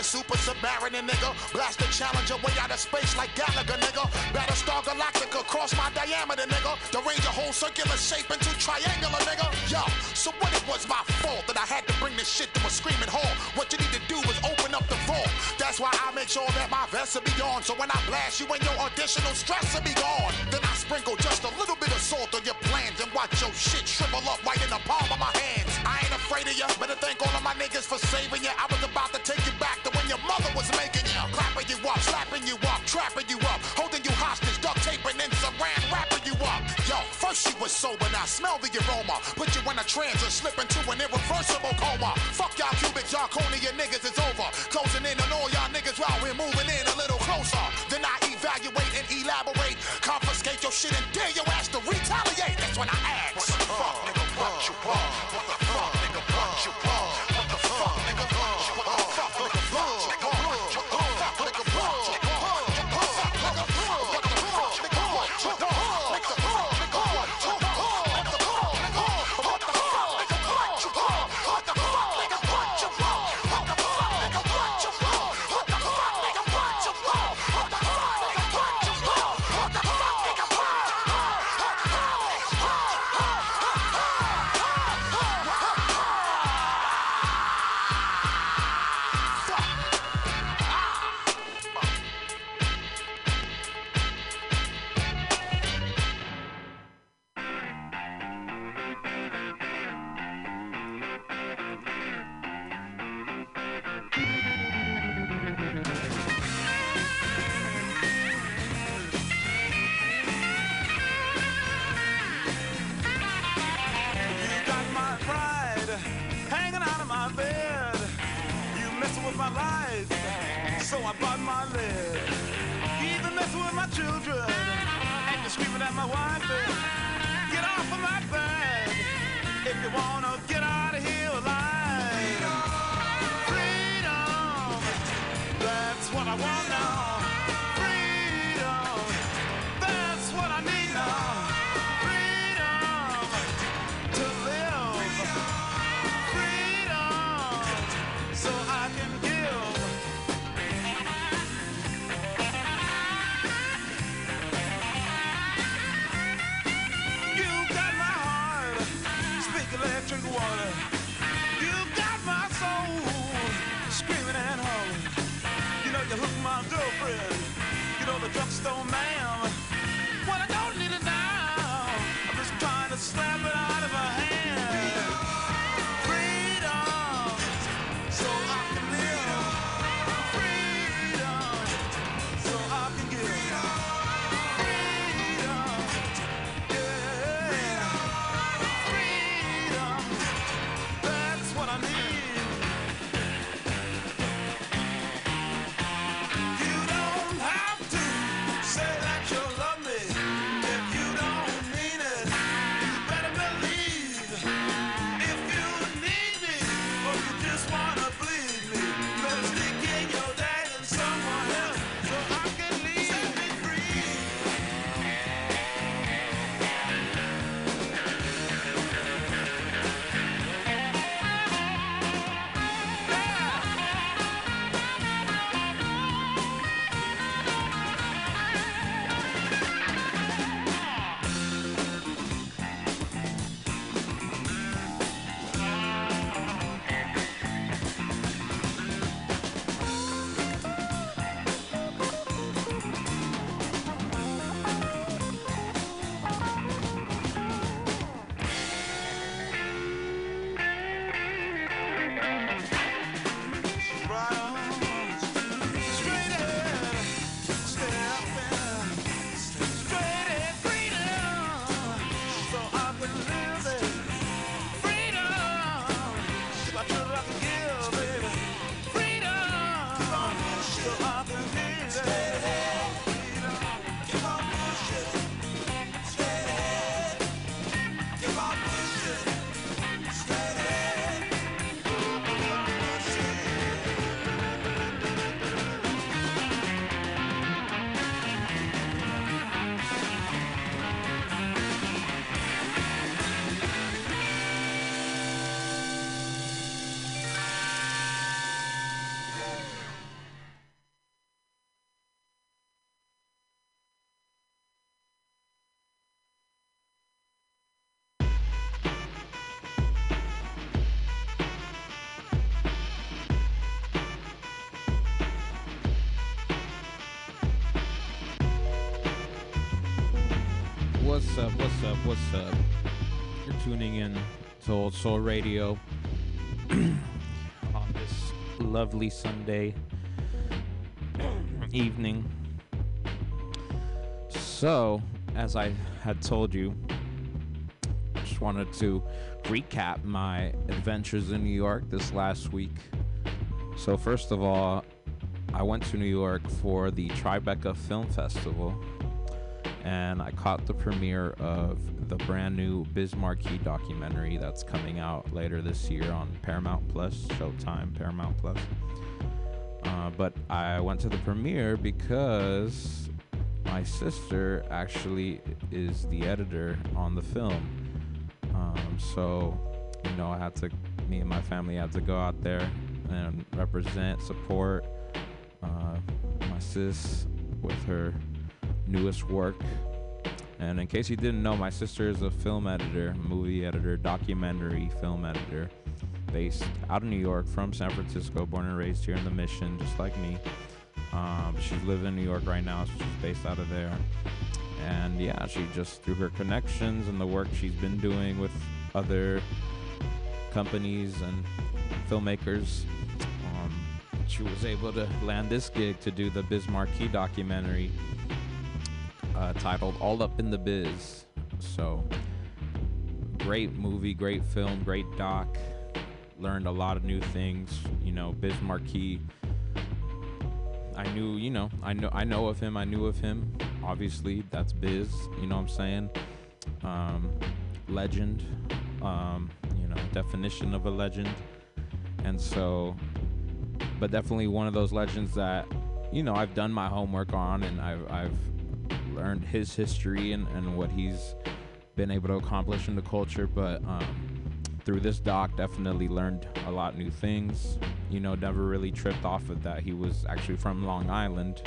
the super submariner, nigga. Blast the challenger way out of space like Gallagher, nigga. Battlestar Galactica, cross my diameter, nigga. The range a whole circular shape into triangular, nigga. Yo, so what it was my fault that I had to bring this shit to a screaming hall. What you need to do is open up the vault. That's why I make sure that my vest will be on. So when I blast you and your additional stress will be gone. Then I sprinkle just a little bit of salt on your plans and watch your shit shrivel up right in the palm of my hands. I ain't afraid of you, better thank all of my niggas for saving you. I was the smell the aroma. Put you in a trance or slip into an irreversible coma. Fuck y'all cubic zirconia niggas, it's over. Closing in on all y'all niggas while we're moving in a little closer. Then I evaluate and elaborate. Confiscate your shit and dare your ass to retaliate. That's when I act. My girlfriend. You know the drugstore ma'am. What's up? You're tuning in to Old Soul Radio [clears throat] on this lovely Sunday [clears throat] evening. So, as I had told you, just wanted to recap my adventures in New York this last week. So, first of all, I went to New York for the Tribeca Film Festival and I caught the premiere of the brand new Biz Markie documentary that's coming out later this year on Paramount Plus, Showtime, Paramount Plus. Uh, but I went to the premiere because my sister actually is the editor on the film. Um, so, you know, I had to, me and my family had to go out there and represent, support uh, my sis with her newest work. And in case you didn't know, my sister is a film editor, movie editor, documentary film editor, based out of New York, from San Francisco, born and raised here in the Mission, just like me. Um, she's living in New York right now, so she's based out of there. And yeah, she just through her connections and the work she's been doing with other companies and filmmakers, um, she was able to land this gig to do the Biz Markie documentary uh, titled All Up in the Biz. So, great movie, great film, great doc. Learned a lot of new things. You know, Biz Markie. I knew, you know, I know, I know of him. I knew of him. Obviously, that's Biz. You know what I'm saying? Um, legend. Um, you know, definition of a legend. And so, but definitely one of those legends that, you know, I've done my homework on, and I've, I've learned his history and, and what he's been able to accomplish in the culture. But um, through this doc, definitely learned a lot new things. You know, never really tripped off of that. He was actually from Long Island.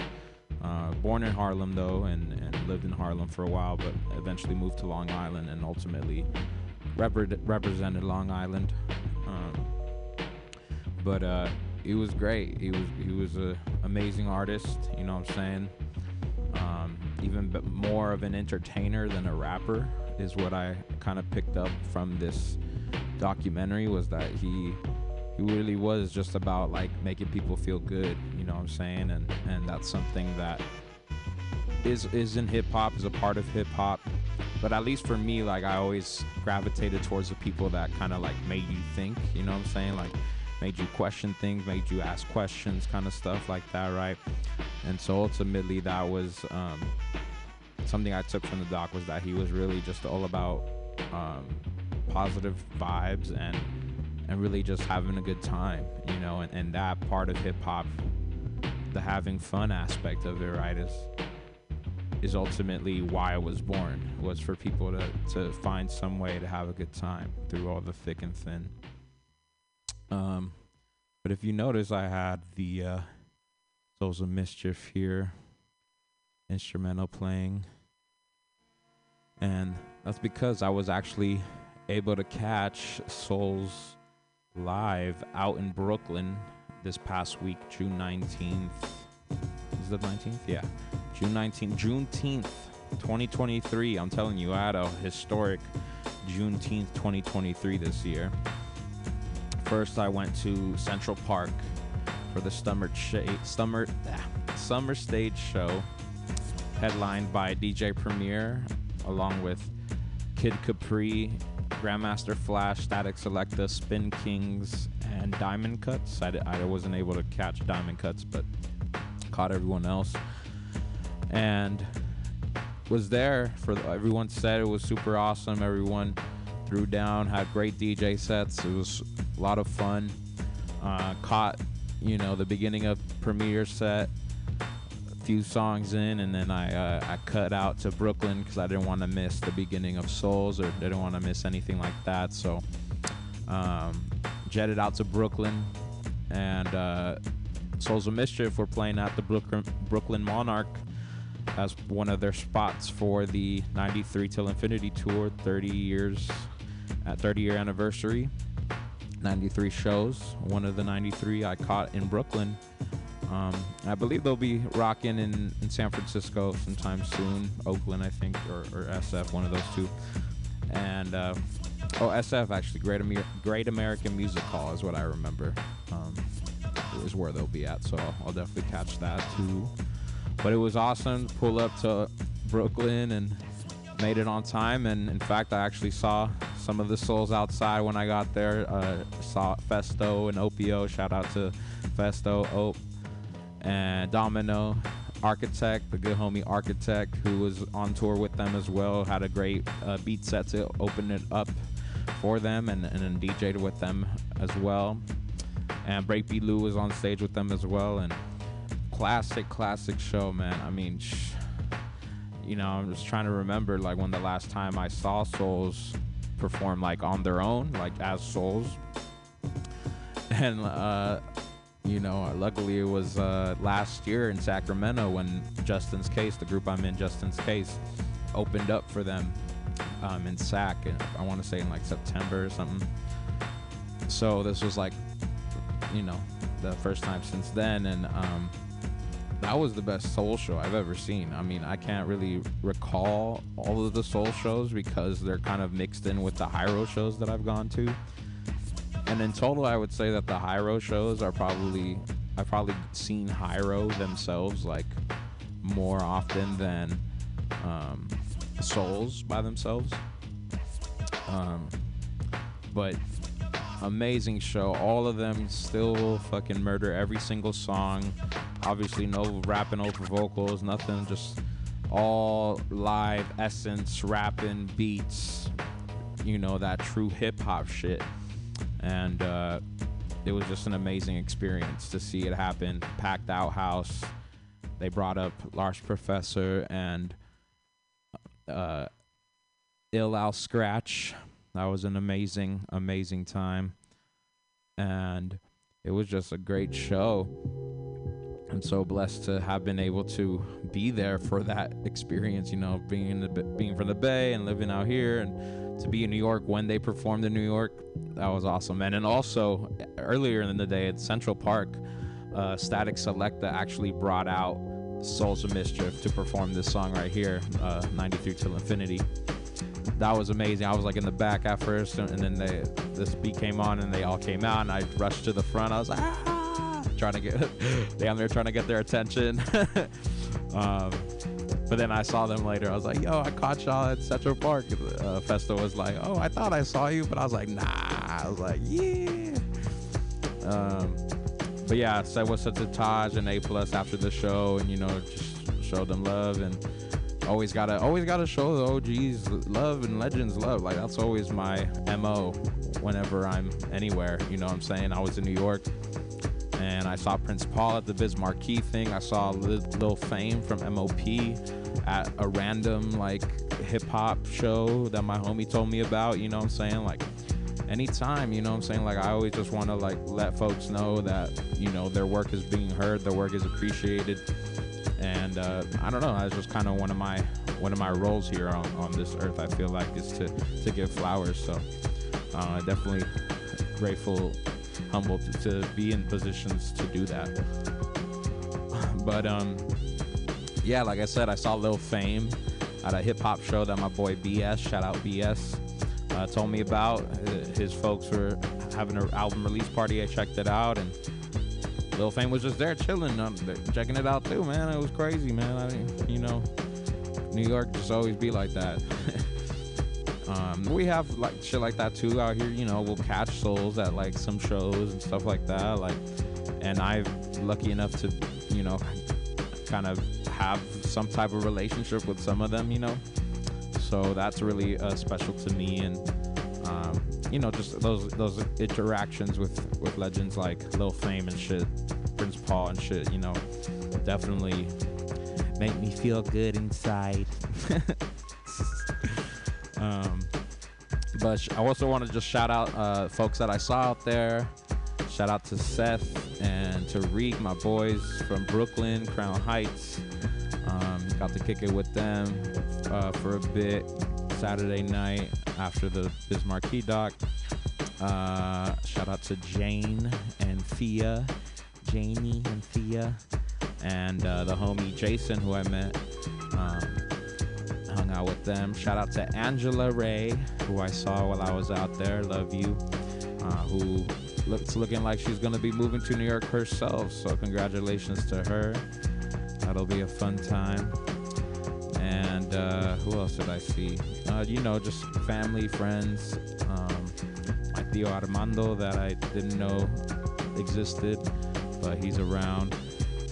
Uh, born in Harlem though, and, and lived in Harlem for a while, but eventually moved to Long Island and ultimately repre- represented Long Island. Um, but uh, he was great. He was he was a amazing artist. You know what I'm saying? Um, even bit more of an entertainer than a rapper is what I kind of picked up from this documentary was that he he really was just about like making people feel good, you know what I'm saying? And and that's something that is is in hip hop, is a part of hip hop. But at least for me, like I always gravitated towards the people that kind of like made you think, you know what I'm saying? Like made you question things, made you ask questions, kind of stuff like that, right? And so ultimately, that was um, something I took from the doc was that he was really just all about um, positive vibes and and really just having a good time, you know. And, and that part of hip hop, the having fun aspect of it, right, is is ultimately why I was born. Was for people to to find some way to have a good time through all the thick and thin. Um, but if you notice, I had the uh, Souls of Mischief here, instrumental playing, and that's because I was actually able to catch Souls live out in Brooklyn this past week, June 19th. Is it 19th? Yeah, June 19th, Juneteenth, 2023. I'm telling you, I had a historic Juneteenth 2023 this year. First, I went to Central Park for the Summer, Cha- Summer, ah, Summer Stage Show, headlined by DJ Premier, along with Kid Capri, Grandmaster Flash, Static Selecta, Spin Kings, and Diamond Cuts. I, d- I wasn't able to catch Diamond Cuts, but caught everyone else. And was there for everyone said it was super awesome. Everyone threw down, had great DJ sets. It was a lot of fun. Uh, caught, you know, the beginning of Premier set, a few songs in, and then I uh, I cut out to Brooklyn because I didn't want to miss the beginning of Souls or didn't want to miss anything like that. So um, jetted out to Brooklyn, and uh, Souls of Mischief were playing at the Brooklyn Brooklyn Monarch as one of their spots for the 93 till infinity tour 30 years at 30 year anniversary 93 shows one of the 93 i caught in brooklyn Um, I believe they'll be rocking in, in San Francisco sometime soon, Oakland, I think, or, or SF, one of those two. And uh, oh, SF actually, Great, Amer- Great American Music Hall is what I remember. Um, is where they'll be at, so I'll, definitely catch that too. But it was awesome. Pull up to Brooklyn and made it on time. And in fact, I actually saw some of the souls outside when I got there. Uh, saw Phesto and Opio. Shout out to Phesto, Ope, and Domino. Architect, the good homie Architect, who was on tour with them as well, had a great uh, beat set to open it up for them and, and then DJ'd with them as well. And Breakbeat Lou was on stage with them as well. And classic, classic show, man. I mean, sh- you know, I'm just trying to remember like when the last time I saw Souls perform like on their own, like as Souls. [laughs] And uh, you know, luckily it was uh, last year in Sacramento when Justin's Case, the group I'm in, Justin's Case, opened up for them um, in Sac. I want to say in like September or something. So this was like, you know, the first time since then, and um, that was the best soul show I've ever seen. I mean, I can't really recall all of the soul shows because they're kind of mixed in with the Hiero shows that I've gone to. And in total, I would say that the Hiero shows are probably I've probably seen Hiero themselves like more often than um, Souls by themselves. Um, but amazing show. All of them still fucking murder every single song. Obviously, no rapping over vocals, nothing. Just all live essence, rapping beats. You know that true hip hop shit, and uh, it was just an amazing experience to see it happen. Packed out house. They brought up Large Professor and uh, Ill Al Skratch. That was an amazing, amazing time. And it was just a great show. I'm so blessed to have been able to be there for that experience, you know, being in the being from the Bay and living out here and to be in New York when they performed in New York. That was awesome. And then also earlier in the day at Central Park, uh, Static Selecta actually brought out Souls of Mischief to perform this song right here, uh, 93 Till Infinity that was amazing. I was like in the back at first, and, and then they this beat came on, and they all came out, and I rushed to the front. I was like, ah, trying to get [laughs] damn, they're trying to get their attention. [laughs] um, but then I saw them later. I was like, yo, I caught y'all at Central Park. Uh, Phesto was like, oh, I thought I saw you, but I was like, nah. I was like, yeah. Um, but yeah, I said what's up to Taj and A Plus after the show, and you know, just show them love and always gotta always gotta show the OGs love and legends love. Like that's always my mo whenever I'm anywhere. You know what I'm saying? I was in New York and I saw Prince Paul at the Biz Markie thing. I saw Lil, Fame from MOP at a random like hip hop show that my homie told me about. You know what I'm saying? Like anytime, you know what I'm saying? Like I always just want to like let folks know that you know their work is being heard, their work is appreciated and uh, I don't know. That's just kind of one of my one of my roles here on, on this earth. I feel like is to to give flowers. So uh, definitely grateful, humbled to, to be in positions to do that. [laughs] But um, yeah, like I said, I saw Lil Fame at a hip hop show that my boy BS, shout out BS, uh, told me about. His folks were having an album release party. I checked it out and Lil Fame was just there chilling, um, checking it out too, man. It was crazy, man. I mean, you know, New York just always be like that. [laughs] um, we have like shit like that too out here. You know, we'll catch souls at like some shows and stuff like that. Like, and I'm lucky enough to, you know, kind of have some type of relationship with some of them. You know, so that's really uh, special to me and. Um, you know, just those those interactions with with legends like Lil Fame and shit, Prince Paul and shit. You know, definitely make me feel good inside. [laughs] um, but I also want to just shout out uh, folks that I saw out there. Shout out to Seth and to Reek, my boys from Brooklyn, Crown Heights. Um, got to kick it with them uh, for a bit Saturday night after the Biz Markie doc. Uh, shout out to Jane and Thea, Jamie and Thea, and uh, the homie Jason, who I met. Um, hung out with them. Shout out to Angela Ray, who I saw while I was out there. Love you. Uh, who looks looking like she's gonna be moving to New York herself. So congratulations to her. That'll be a fun time. And uh, who else did I see? Uh, you know, just family, friends. Um, my Theo Armando that I didn't know existed, but he's around.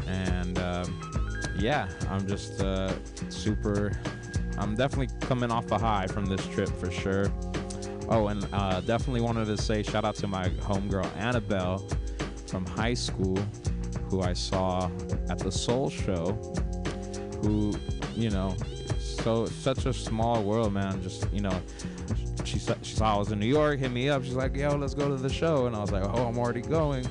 And um, yeah, I'm just uh, super. I'm definitely coming off a high from this trip for sure. Oh, and uh, definitely wanted to say shout out to my homegirl Annabelle from high school, who I saw at the Soul Show. Who, you know, so such a small world, man. Just you know, she she saw I was in New York, hit me up. She's like, "Yo, let's go to the show," and I was like, "Oh, I'm already going."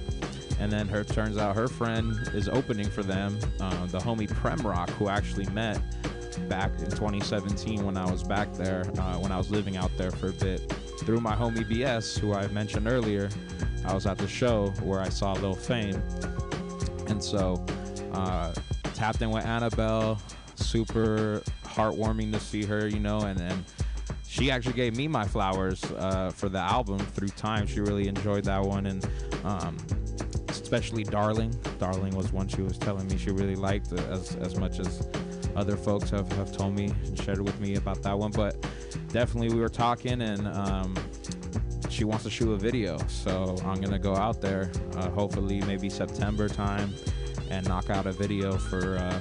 And then her turns out her friend is opening for them, uh, the homie Premrock, who actually met back in 2017 when I was back there, uh, when I was living out there for a bit. Through my homie BS, who I mentioned earlier, I was at the show where I saw Lil Fame. And so uh, tapped in with Annabelle, super heartwarming to see her, you know, and, and she actually gave me my flowers uh, for the album through time. She really enjoyed that one, and um, especially Darling. Darling was one she was telling me she really liked uh, as as much as other folks have, have told me and shared with me about that one. But definitely we were talking, and um, she wants to shoot a video, so I'm gonna go out there, uh, hopefully maybe September time, and knock out a video for. Uh,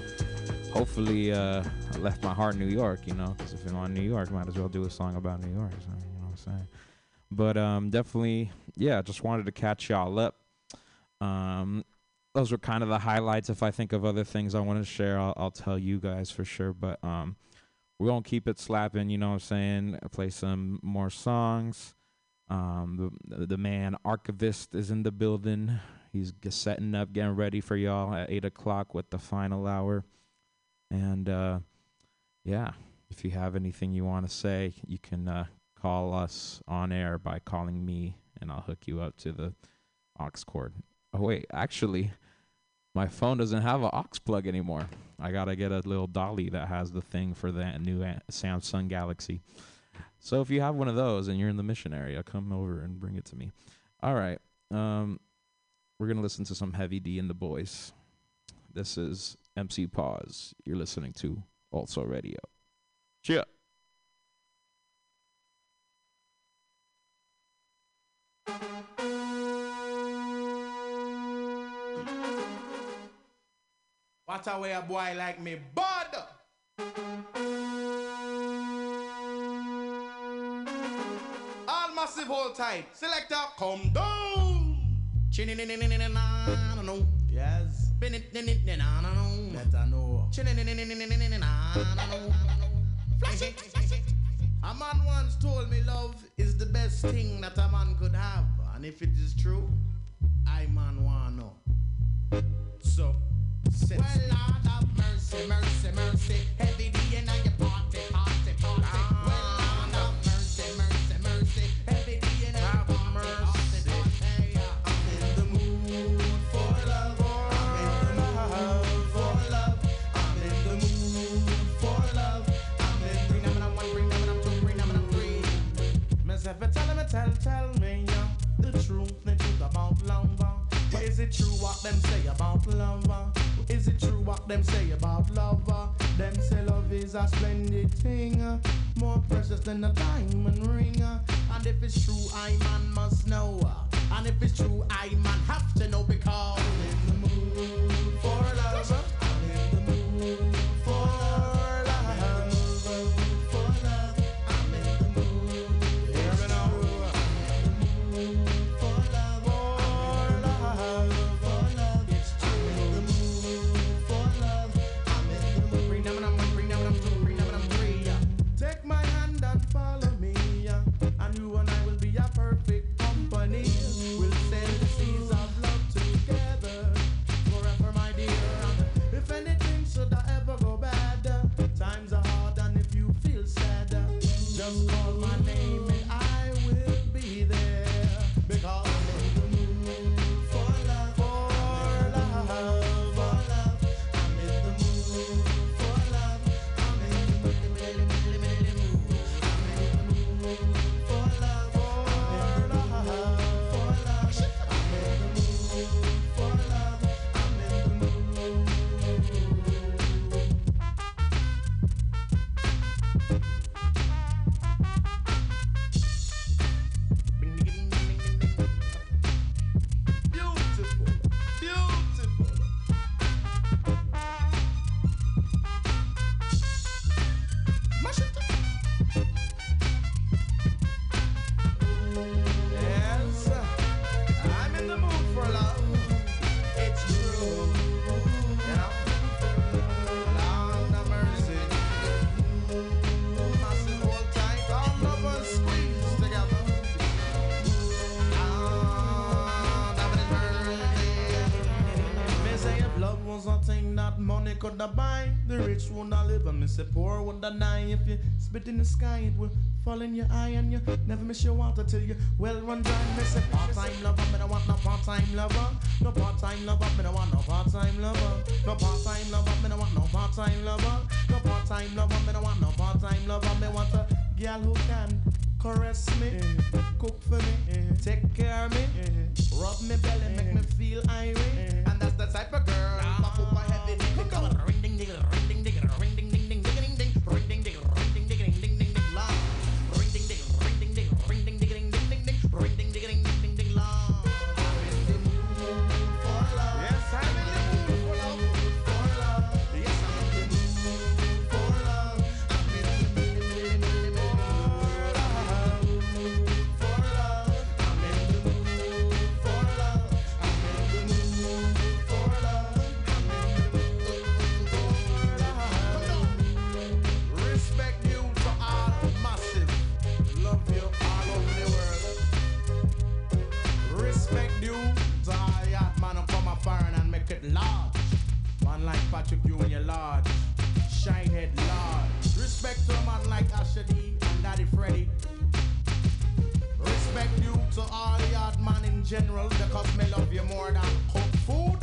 hopefully, uh, left my heart in New York, you know, because if I'm on New York, might as well do a song about New York. So, you know what I'm saying? But um, definitely, yeah, just wanted to catch y'all up. Um, those were kind of the highlights. If I think of other things I want to share, I'll, I'll tell you guys for sure. But um, we're gonna keep it slapping. You know what I'm saying? Play some more songs. Um, the the man archivist is in the building. He's setting up, getting ready for y'all at eight o'clock with the final hour. And uh, yeah, if you have anything you want to say, you can uh, call us on air by calling me, and I'll hook you up to the aux cord. Oh wait, actually, my phone doesn't have an aux plug anymore. I gotta get a little dolly that has the thing for that new Samsung Galaxy. So if you have one of those and you're in the mission area, come over and bring it to me. All right, um, we're gonna listen to some Heavy D and the Boys. This is MC Pause. You're listening to Also Radio. Cheer. What a way a boy like me, bud. All massive hold tight. Selector, come down. Yes. Her know. A man once told me love is the best thing that a man could have. And if it is true, I man wanna. So, well, Lord have mercy, mercy, mercy. Heavy it true what them say about love? Is it true what them say about love? Them say love is a splendid thing, uh, more precious than a diamond ring. uh. And if it's true, I man must know. uh. And if it's true, I man have to know because I'm in the mood for love. I'm in the mood say poor would not die. If you spit in the sky, it will fall in your eye, and you never miss your water till you well run dry. Me say part-time lover, me don't want no part-time lover. No part-time lover, me don't want no part-time lover. No part-time lover, me don't want no part-time lover. No part-time lover, me don't want no part-time lover. Me want a girl who can caress me, eh. cook for me, eh. take care of me, eh. rub me belly, make me feel irate. And that's the type of girl put my. Look ring ding ding and large. Man like Patrick, your large. Shinehead large. Respect to a man like Asher D and Daddy Freddy. Respect you to all the odd man in general because me love you more than cook food.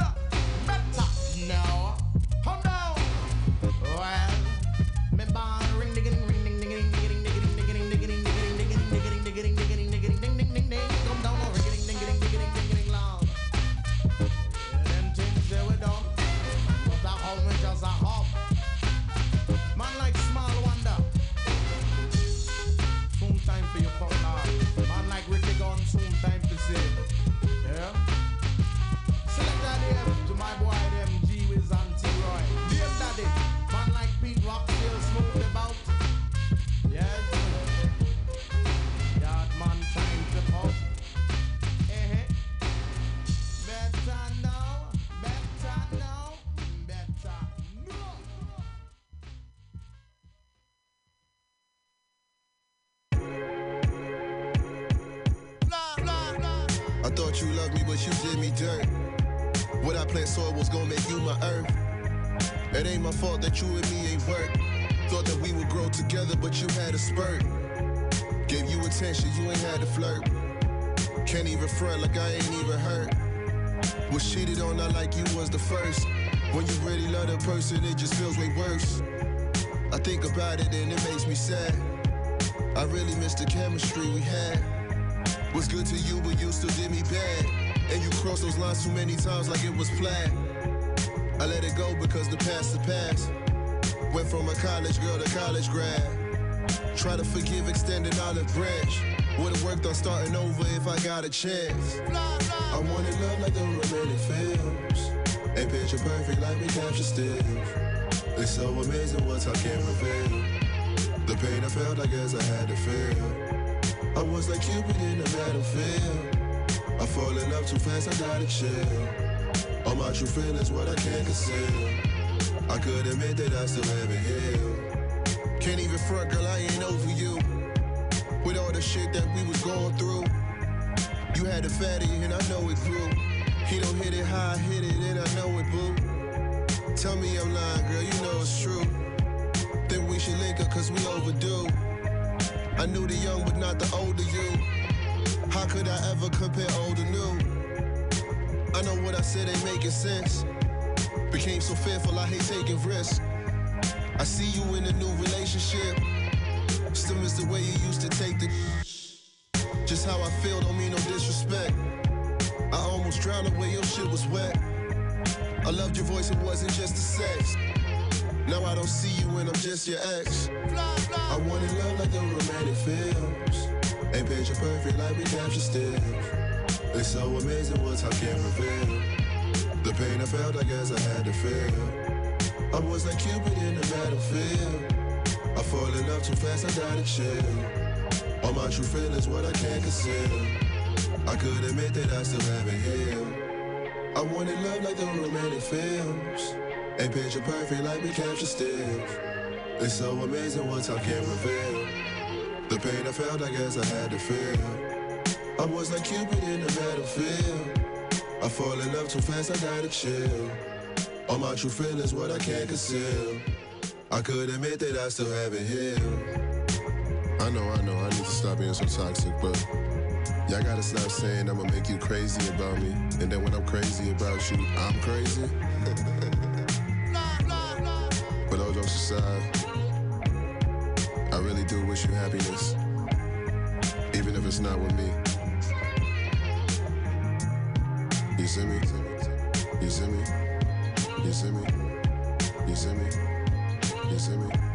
Better now. Starting over if I got a chance. I wanted love like the romantic films. Ain't picture perfect like me capture stills. It's so amazing what I can reveal. The pain I felt, I guess I had to feel. I was like Cupid in the battlefield. I fall in love too fast, I gotta chill. All my true feelings, what I can't conceal. I could admit that I still haven't healed. Can't even front, girl, I ain't over you. Fatty and I know it grew. He don't hit it how I hit it and I know it, boo. Tell me I'm lying, girl, you know it's true. Then we should link up cause we overdue. I knew the young but not the older you. How could I ever compare old to new? I know what I said ain't making sense. Became so fearful, I hate taking risks. I see you in a new relationship. Still miss the way you used to take the. Just how I feel, don't mean no disrespect. I almost drowned away, your shit was wet. I loved your voice, it wasn't just the sex. Now I don't see you when I'm just your ex. I wanted love like the romantic films. Ain't picture perfect like we capture stills. It's so amazing what I can reveal. The pain I felt, I guess I had to feel. I was like Cupid in the battlefield. I fall in love too fast, I gotta chill. All my true feelings, what I can't conceal. I could admit that I still haven't healed. I wanted love like the romantic films. And picture perfect like we capture stills. It's so amazing what time can reveal. The pain I felt, I guess I had to feel. I was like Cupid in the battlefield. I fall in love too fast, I gotta chill. All my true feelings, what I can't conceal. I could admit that I still haven't healed. I know, I know, I need to stop being so toxic, but y'all gotta stop saying I'ma make you crazy about me. And then when I'm crazy about you, I'm crazy. [laughs] but all jokes aside, I really do wish you happiness, even if it's not with me. You see me? You see me? You see me? You see me? You see me? You see me?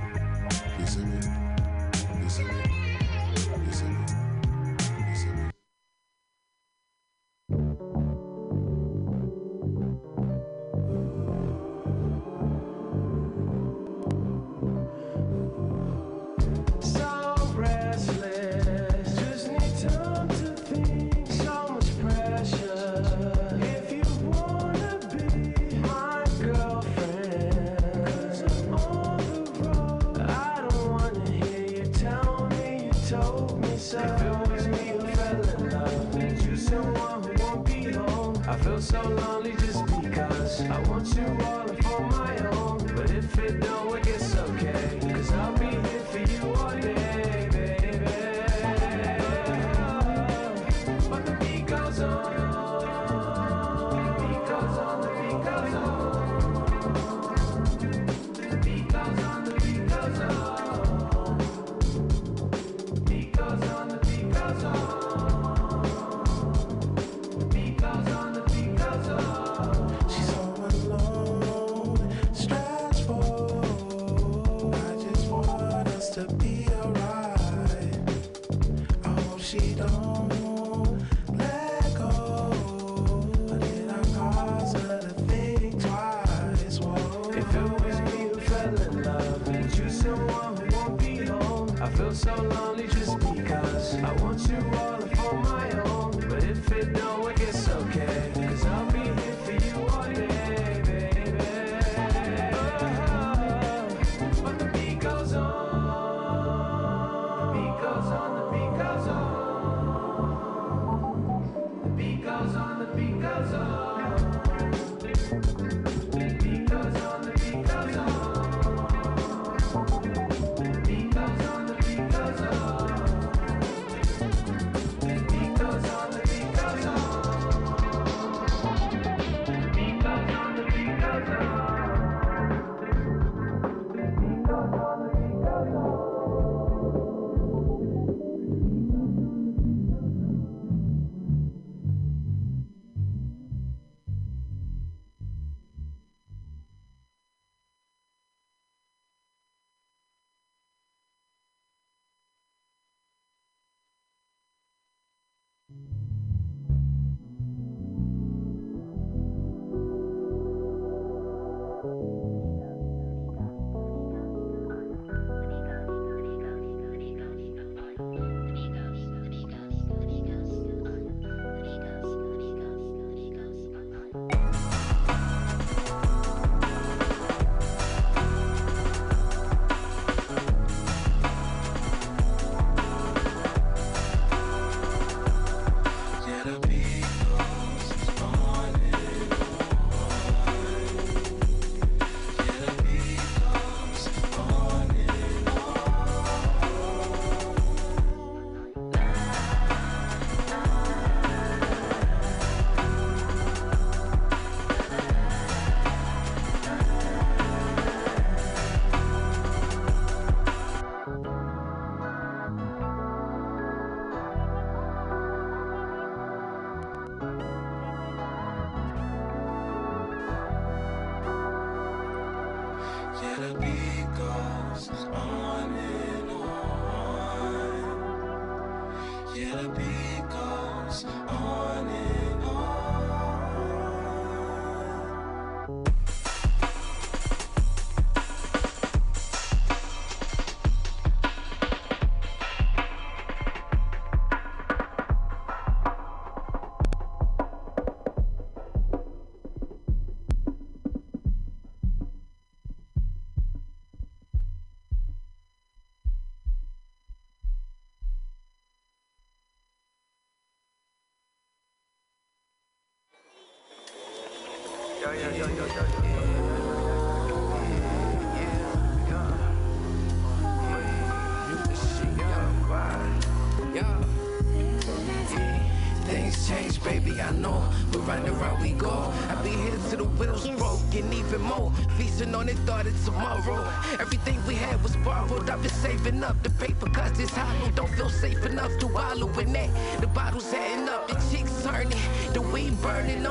Things change, baby, I know. We're right around we go. I be hitting till the wheels broken even more. Feasting on it, thought of tomorrow. Everything we had was borrowed. I've been saving up the paper cuts. It's hollow. Don't feel safe enough to wallow in it. The bottle's heading up, the cheeks turning, the weed burning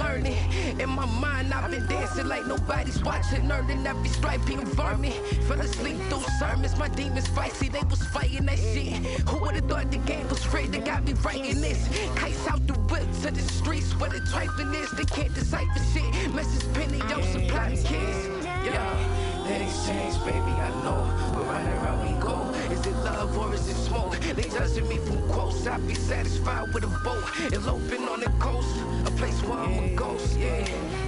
learning. In my mind, I've been dancing like nobody's watching. Earning every stripe being vermin. Fell asleep through sermons. My demons feisty, they was fighting that shit. Who would've thought the game was rigged? They got me writing this. Kites out the whip to the streets where the trifling is. They can't decipher shit. Message penny, yo, supply the kids. Yeah, things change, baby, I know. But right around we go. Is it love or is it smoke? They judging me from quotes. I be satisfied with a boat. Eloping on the coast. A place where I'm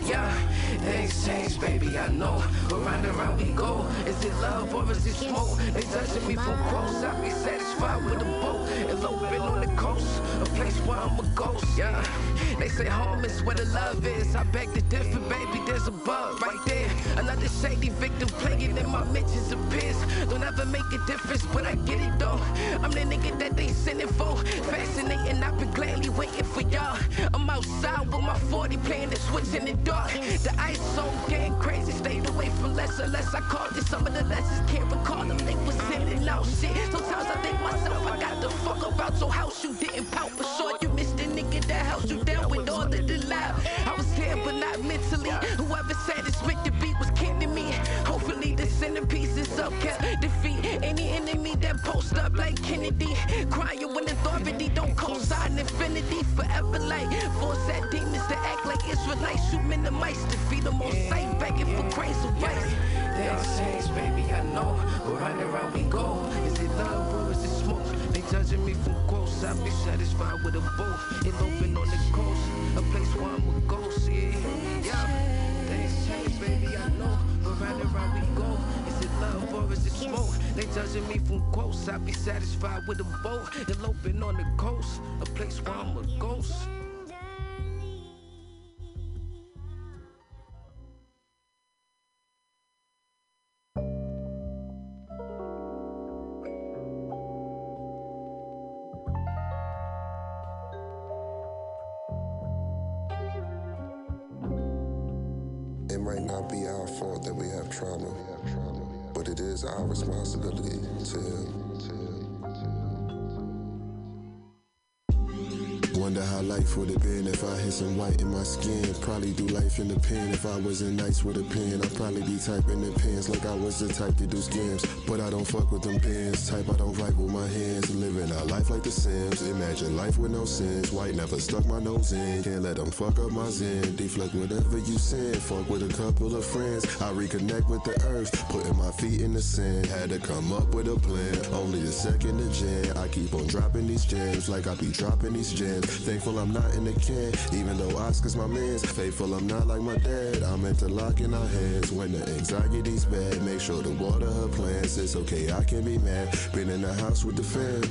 yeah. Things change, baby, I know. But round and round we go. Is it love or is it smoke? They judging me from quotes. I be satisfied with a boat. Eloping on the coast. A place where I'm a ghost, yeah. They say home is where the love is. I beg to differ, baby, there's a bug right there. Another shady victim playing in my mentions of peers. Don't ever make a difference, less and less. I called it some of the lessons, can't recall them. They was sending out shit. Sometimes I think myself, I got the fuck about your house. You didn't pout, for sure you missed the nigga that held you down with all of the loud. I was here, but not mentally. Whoever said it's meant to Hopefully the centerpiece is up, kept defeat any enemy that post up like Kennedy. Crying when authority don't co-sign infinity forever like force that demons to act like Israelites. You minimize defeat them on sight, begging for grace of rights. Things change, baby, I know. But round and round we go. Is it love or is it smoke? They judging me from quotes. I be satisfied with a boat. Eloping on the coast, a place where I'm a ghost. Yeah, yeah. Baby, I know. But round and round we go. Is it love or is it smoke? They judging me from quotes. I be satisfied with a boat. Eloping on the coast, a place where I'm a ghost. Life would have been if I had some white in my skin. Probably do life in the pen if I wasn't nice with a pen. I'd probably be typing the pens like I was the type to do scams. But I don't fuck with them pens. Type I don't write with my hands. Living our life like the Sims. Imagine life with no sins. White never stuck my nose in. Can't let them fuck up my zen. Deflect whatever you send. Fuck with a couple of friends. I reconnect with the earth. Putting my feet in the sand. Had to come up with a plan. Only the second to jam. I keep on dropping these gems like I be dropping these gems. Thankful I'm not in the can, even though Oscar's my man's. Faithful I'm not like my dad. I'm interlocking our hands when the anxiety's bad. Make sure to water her plants. It's okay, I can be mad. Been in the house with the fam.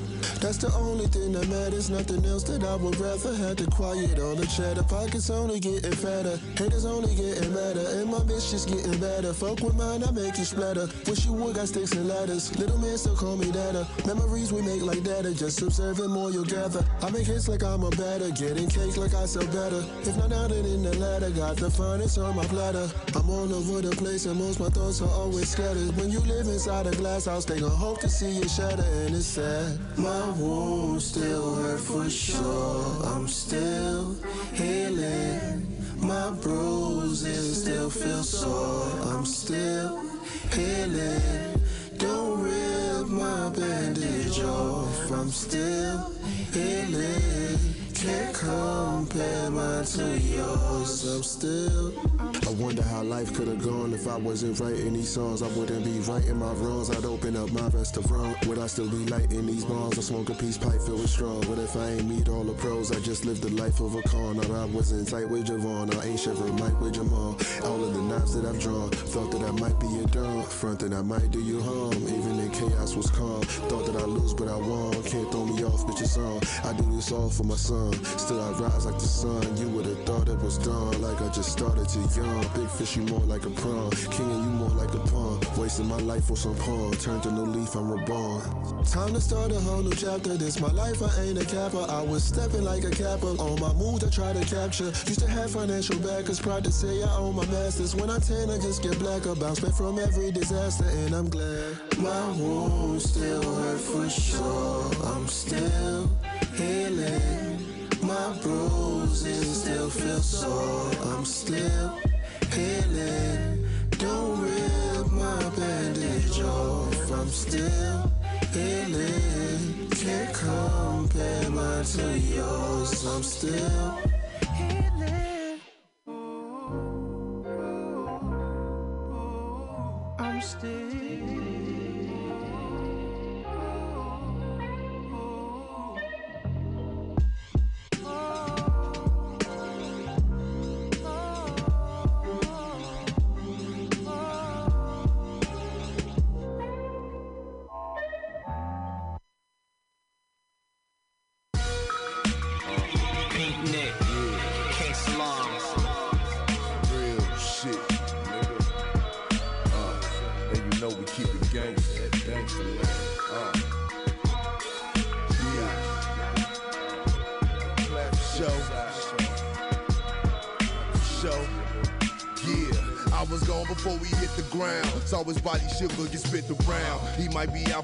That's the only thing that matters. Nothing else that I would rather have to quiet all the chatter. Pockets only getting fatter. Haters only getting madder. And my bitch just getting better. Fuck with mine, I make you splatter. Wish you would got sticks and ladders. Little man still call me data. Memories we make like data. Just observing more you'll gather. I make hits like I'm a batter. Getting cake like I sell better. If not then in the ladder. Got the finest on my platter. I'm all over the place and most my thoughts are always scattered. When you live inside a glass house, they gon' hope to see you shatter. And it's sad. My wounds still hurt for sure. I'm still healing. My bruises still feel sore. I'm still healing. Don't rip my bandage off. I'm still healing. Can't compare mine to yours. I'm still. I wonder how life could have gone if I wasn't writing these songs. I wouldn't be writing my wrongs. I'd open up my restaurant. Would I still be lighting these bombs? I smoke a peace pipe filled with straw. What if I ain't meet all the pros? I just lived the life of a con. I wasn't tight with Javon. I ain't shiver Mike with Jamal. All of the knives that I've drawn. Thought that I might be a dumb. that I might do you harm. Even in chaos was calm. Thought that I lose, but I won. Can't throw me off, bitch, it's on. I do this all for my son. Still, I rise like the sun. You would've thought it was done. Like I just started to young. Big fish, you more like a prawn. King, and you more like a pawn. Wasting my life for some pawn. Turned to new leaf, I'm reborn. Time to start a whole new chapter. This my life, I ain't a capper. I was stepping like a capper. On my mood, I try to capture. Used to have financial backers. Proud to say I own my masters. When I tan, I just get blacker. Bounce back from every disaster, and I'm glad. My wounds still hurt for sure. I'm still healing. My bruises still feel sore. I'm still healing. Don't rip my bandage off. I'm still healing. Can't compare mine to yours. I'm still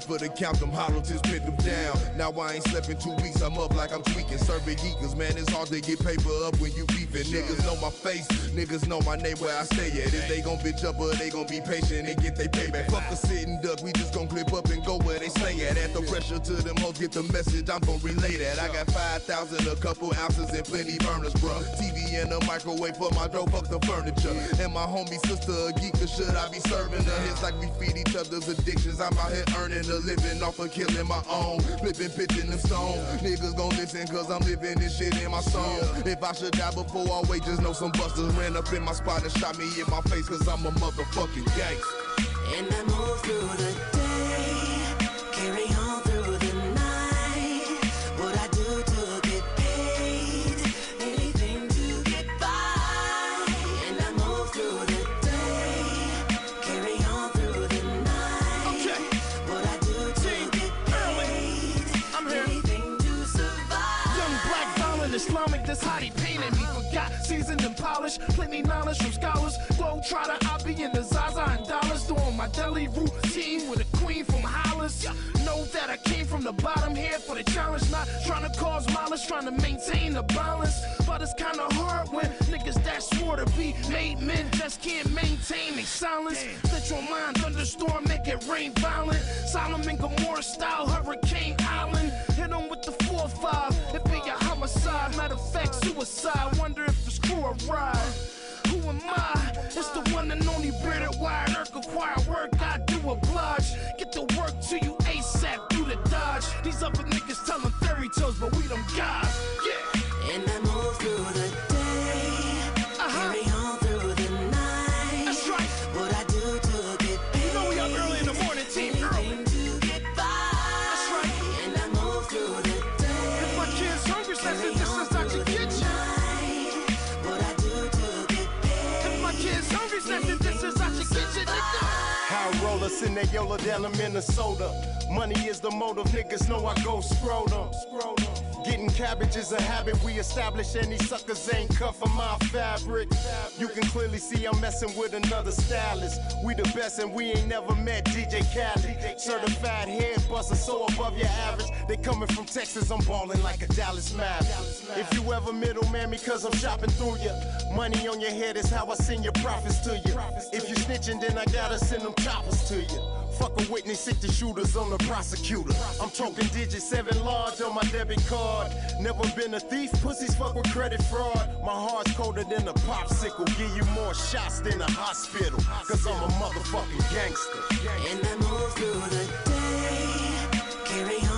for the count, them hollow tips pit them down. Now I ain't slept in two weeks, I'm up like I'm tweaking. Serving geekers, man, it's hard to get paper up when you beefing. Niggas know my face, niggas know my name where I stay at. If they gon' bitch up or they gon' be patient and get they payback. Fuck the sitting duck, we just gon' clip up and go where they stay at. Add the pressure to them hoes, get the message, I'm gon' relay that. I got 5,000, a couple ounces, and plenty burners, bruh. TV and a microwave for my dough, fuck the furniture. And my homie sister a geek, or should I be serving her? It's like we feed each other's addictions. I'm out here earning a living off of killing my own. Flipping, pitching them stone. Niggas gon' listen cause I'm living this shit in my song. If I should die before I wait, just know some busters ran up in my spot and shot me in my face cause I'm a motherfucking gangster. And I move through the day, that's how they painted me. Forgot seasoned and polished, plenty knowledge from scholars. Glow trotter, I be in the Zaza and dollars, doing my daily routine with a queen from Hollis. Know that I came from the bottom here for the challenge, not trying to cause mileage, trying to maintain the balance. But it's kinda hard when niggas that swore to be made men just can't maintain their silence. Let your mind thunderstorm, make it rain violent. Solomon Gomorrah style, Hurricane Island. Hit 'em with the 4-5, it be a Matter of fact, suicide. Wonder if the screw a ride. Who am I? It's the one and only bearded wired Earth acquired work I do oblige. Get the work to you ASAP, do the dodge. These other niggas telling fairy tales, but we them guys. Yola down in Minnesota. Money is the motive, niggas know I go scrotum. Getting cabbage is a habit we establish, these suckers ain't cut for my fabric. You can clearly see I'm messing with another stylist. We the best, and we ain't never met DJ Khaled. Certified head buster, so above your average. They coming from Texas, I'm balling like a Dallas Maverick. If you ever middleman me, cause I'm shopping through you. Money on your head is how I send your profits to you. If you snitching, then I gotta send them choppers to you. Fuck a witness, stick the shooters on the prosecutor. I'm talking digits, seven large on my debit card. Never been a thief, pussies fuck with credit fraud. My heart's colder than a popsicle. Give you more shots than a hospital. Cause I'm a motherfucking gangster. And I move through the day, carry on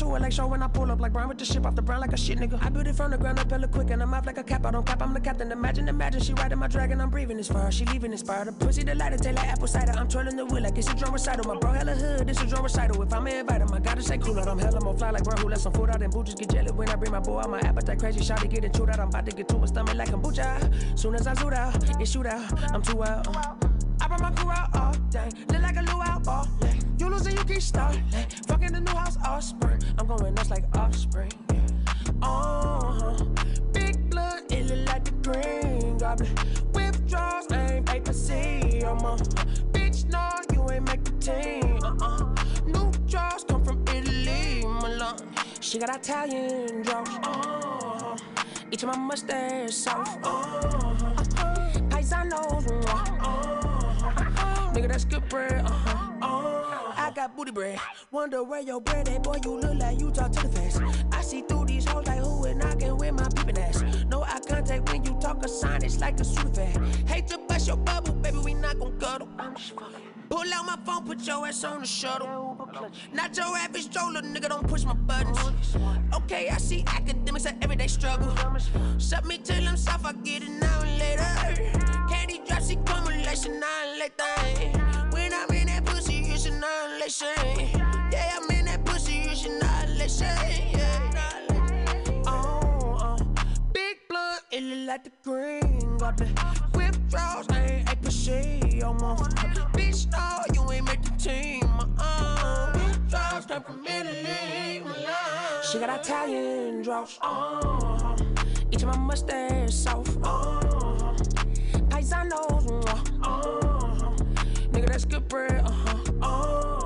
to it like show when I pull up like Brown with the ship off the brown like a shit nigga. I built it from the ground up hella quick and I'm off like a cap. I don't cap, I'm the captain. Imagine, imagine she riding my dragon. I'm breathing this fire. She leaving inspired. The pussy delighted, taste like apple cider. I'm twirling the wheel like it's a drum recital. My bro hella hood, this a drum recital. If I'm invited, I gotta say cool out. I'm hella more fly like bro who let some food out and booties get jelly when I bring my boy out. My appetite crazy, shot to get it chewed out. I'm about to get to a stomach like kombucha. Soon as I zoot out, it shoot out. I'm too out. I brought my crew out all day. Look like a luau all lose and you keep starting. Fucking the new house all spring. I'm going nuts like offspring. Yeah. Uh-huh. Big blood, it look like the green goblin. Withdrawals, ain't to see. I'm a bitch, no, you ain't make the team. Uh-uh. New draws come from Italy, Milan. She got Italian draws. Uh-huh. Each of my mustache soft. Uh-huh. Paisanos. Uh-huh. Nigga, that's good bread. Uh-huh. Uh-huh. I got booty bread. Wonder where your bread at, boy. You look like you talk to the face. I see through these hoes like who is knocking with my peeping ass. No eye contact when you talk a sign, it's like the Sudafed. Hate to bust your bubble, baby, we not gon' cuddle. Pull out my phone, put your ass on the shuttle. Not your average stroller, nigga, don't push my buttons. Okay, I see academics at everyday struggle. Shut me till I'm soft, I get it now and later. Candy drop, she cumulation, now and later. Annihilation. Yeah, I'm in that pussy, it's annihilation. Yeah. Oh, oh. Big blood, it look like the green goblin. Withdrawals, I ain't a pushy. I'm on. Bitch, no, you ain't make the team. Uh-uh. Withdrawals come from Italy. She got Italian draws. Uh-huh. Each of my mustache soft. Uh-huh. Paisanos raw. Uh-huh. Nigga, that's good bread. Uh-huh. Uh-huh. They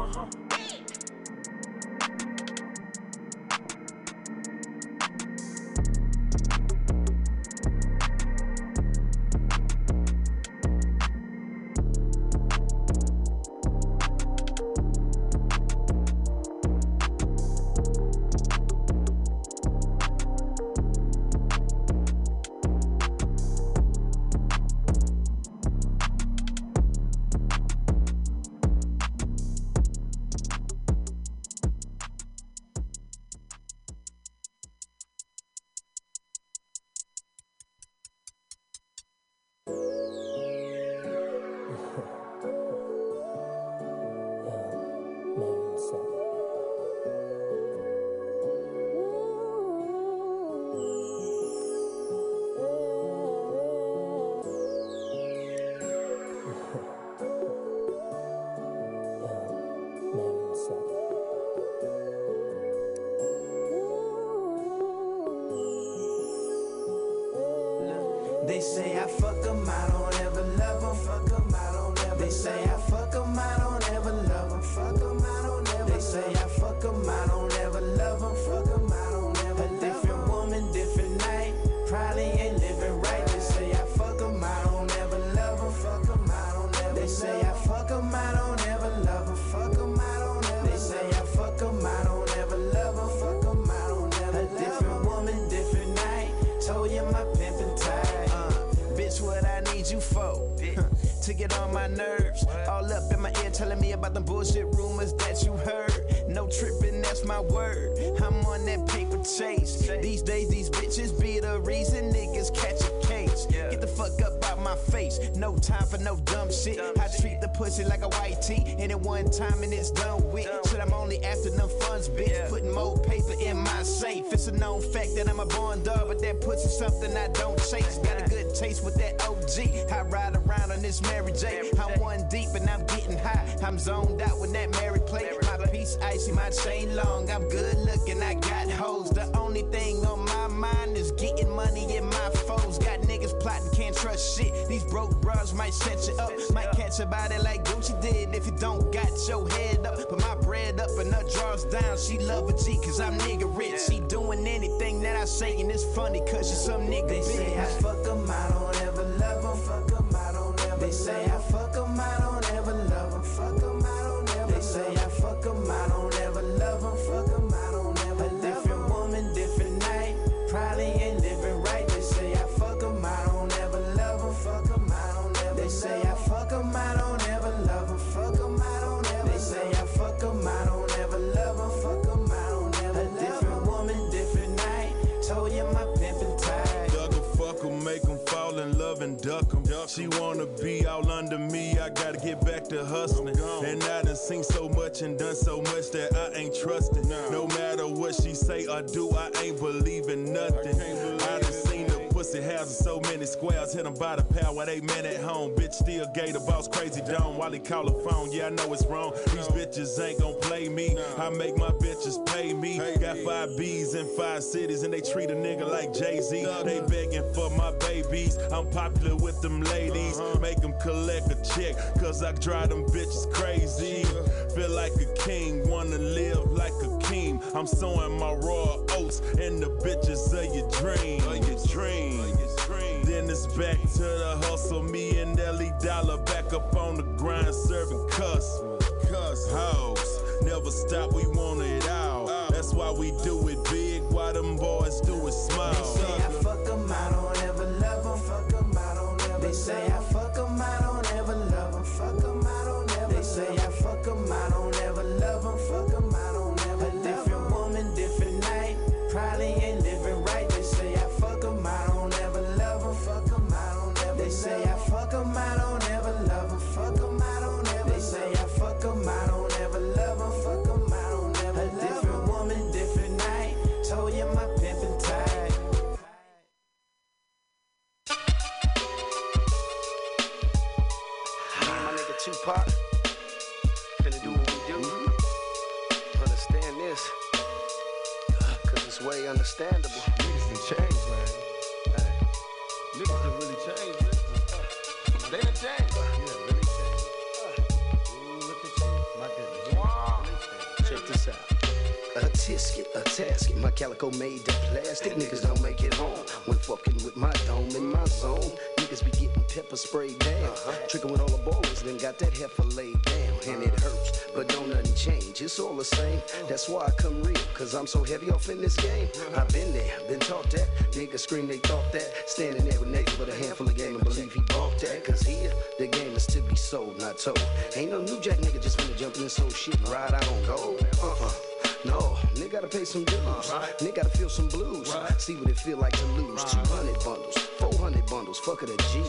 something I don't chase. Got a good taste with that OG. I ride around on this Mary J. I'm one deep and I'm getting high. I'm zoned out with that Mary play. My piece icy, my chain long. I'm good looking, I got hoes. The only thing on my mind is getting money in my foes. Got niggas plotting, can't trust shit. These broke bras might set you up. Might catch a body like don't got your head up. Put my bread up and her drawers down. She love a G cause I'm nigga rich. She doing anything that I say, and it's funny, cause you're some nigga They say I bitch. fuck 'em, I don't ever love 'em. Fuck 'em, I don't ever They say I fuck She wanna be all under me, I gotta get back to hustling. And I done seen so much and done so much that I ain't trusting. No matter what she say or do, I ain't believing nothing. I done seen the pussy houses, so many squares, hit 'em by the power, they man at home. Bitch still gay, the boss crazy dome while he call a phone. Yeah, I know it's wrong. These bitches ain't gon' play me. I make my bitches pay me. Got five B's in five cities and they treat a nigga like Jay Z. They begging for my babies. I'm popular with them ladies. Uh-huh. Make them collect a check, cause I drive them bitches crazy. Feel like a king, wanna live like a king. I'm sowing my raw oats in the bitches of your dream. Of your dream. It's back to the hustle. Me and Ellie Dollar back up on the grind, serving cuss. Cuss hoes. Never stop, we want it all. That's why we do it big, why them boys do it small. They say I fuck 'em, I don't ever love 'em. Fuck 'em, I don't ever They say I calico made of plastic. Niggas don't make it home when fucking with my dome in my zone. Niggas be getting pepper sprayed down. Uh-huh. Tricking with all the ballers, then got that heifer laid down. And it hurts, but don't nothing change. It's all the same. That's why I come real, cause I'm so heavy off in this game. Uh-huh. I've been there, been taught that. Niggas scream they thought that. Standing there with niggas with a handful of game and believe he bought that. Cause here, the game is to be sold, not told. Ain't no new jack nigga just finna jump in this whole shit and ride out on gold. Uh-uh. No, nigga gotta pay some dues. Nigga gotta feel some blues. See what it feel like to lose. 200 bundles, 400 bundles, fuck it a G.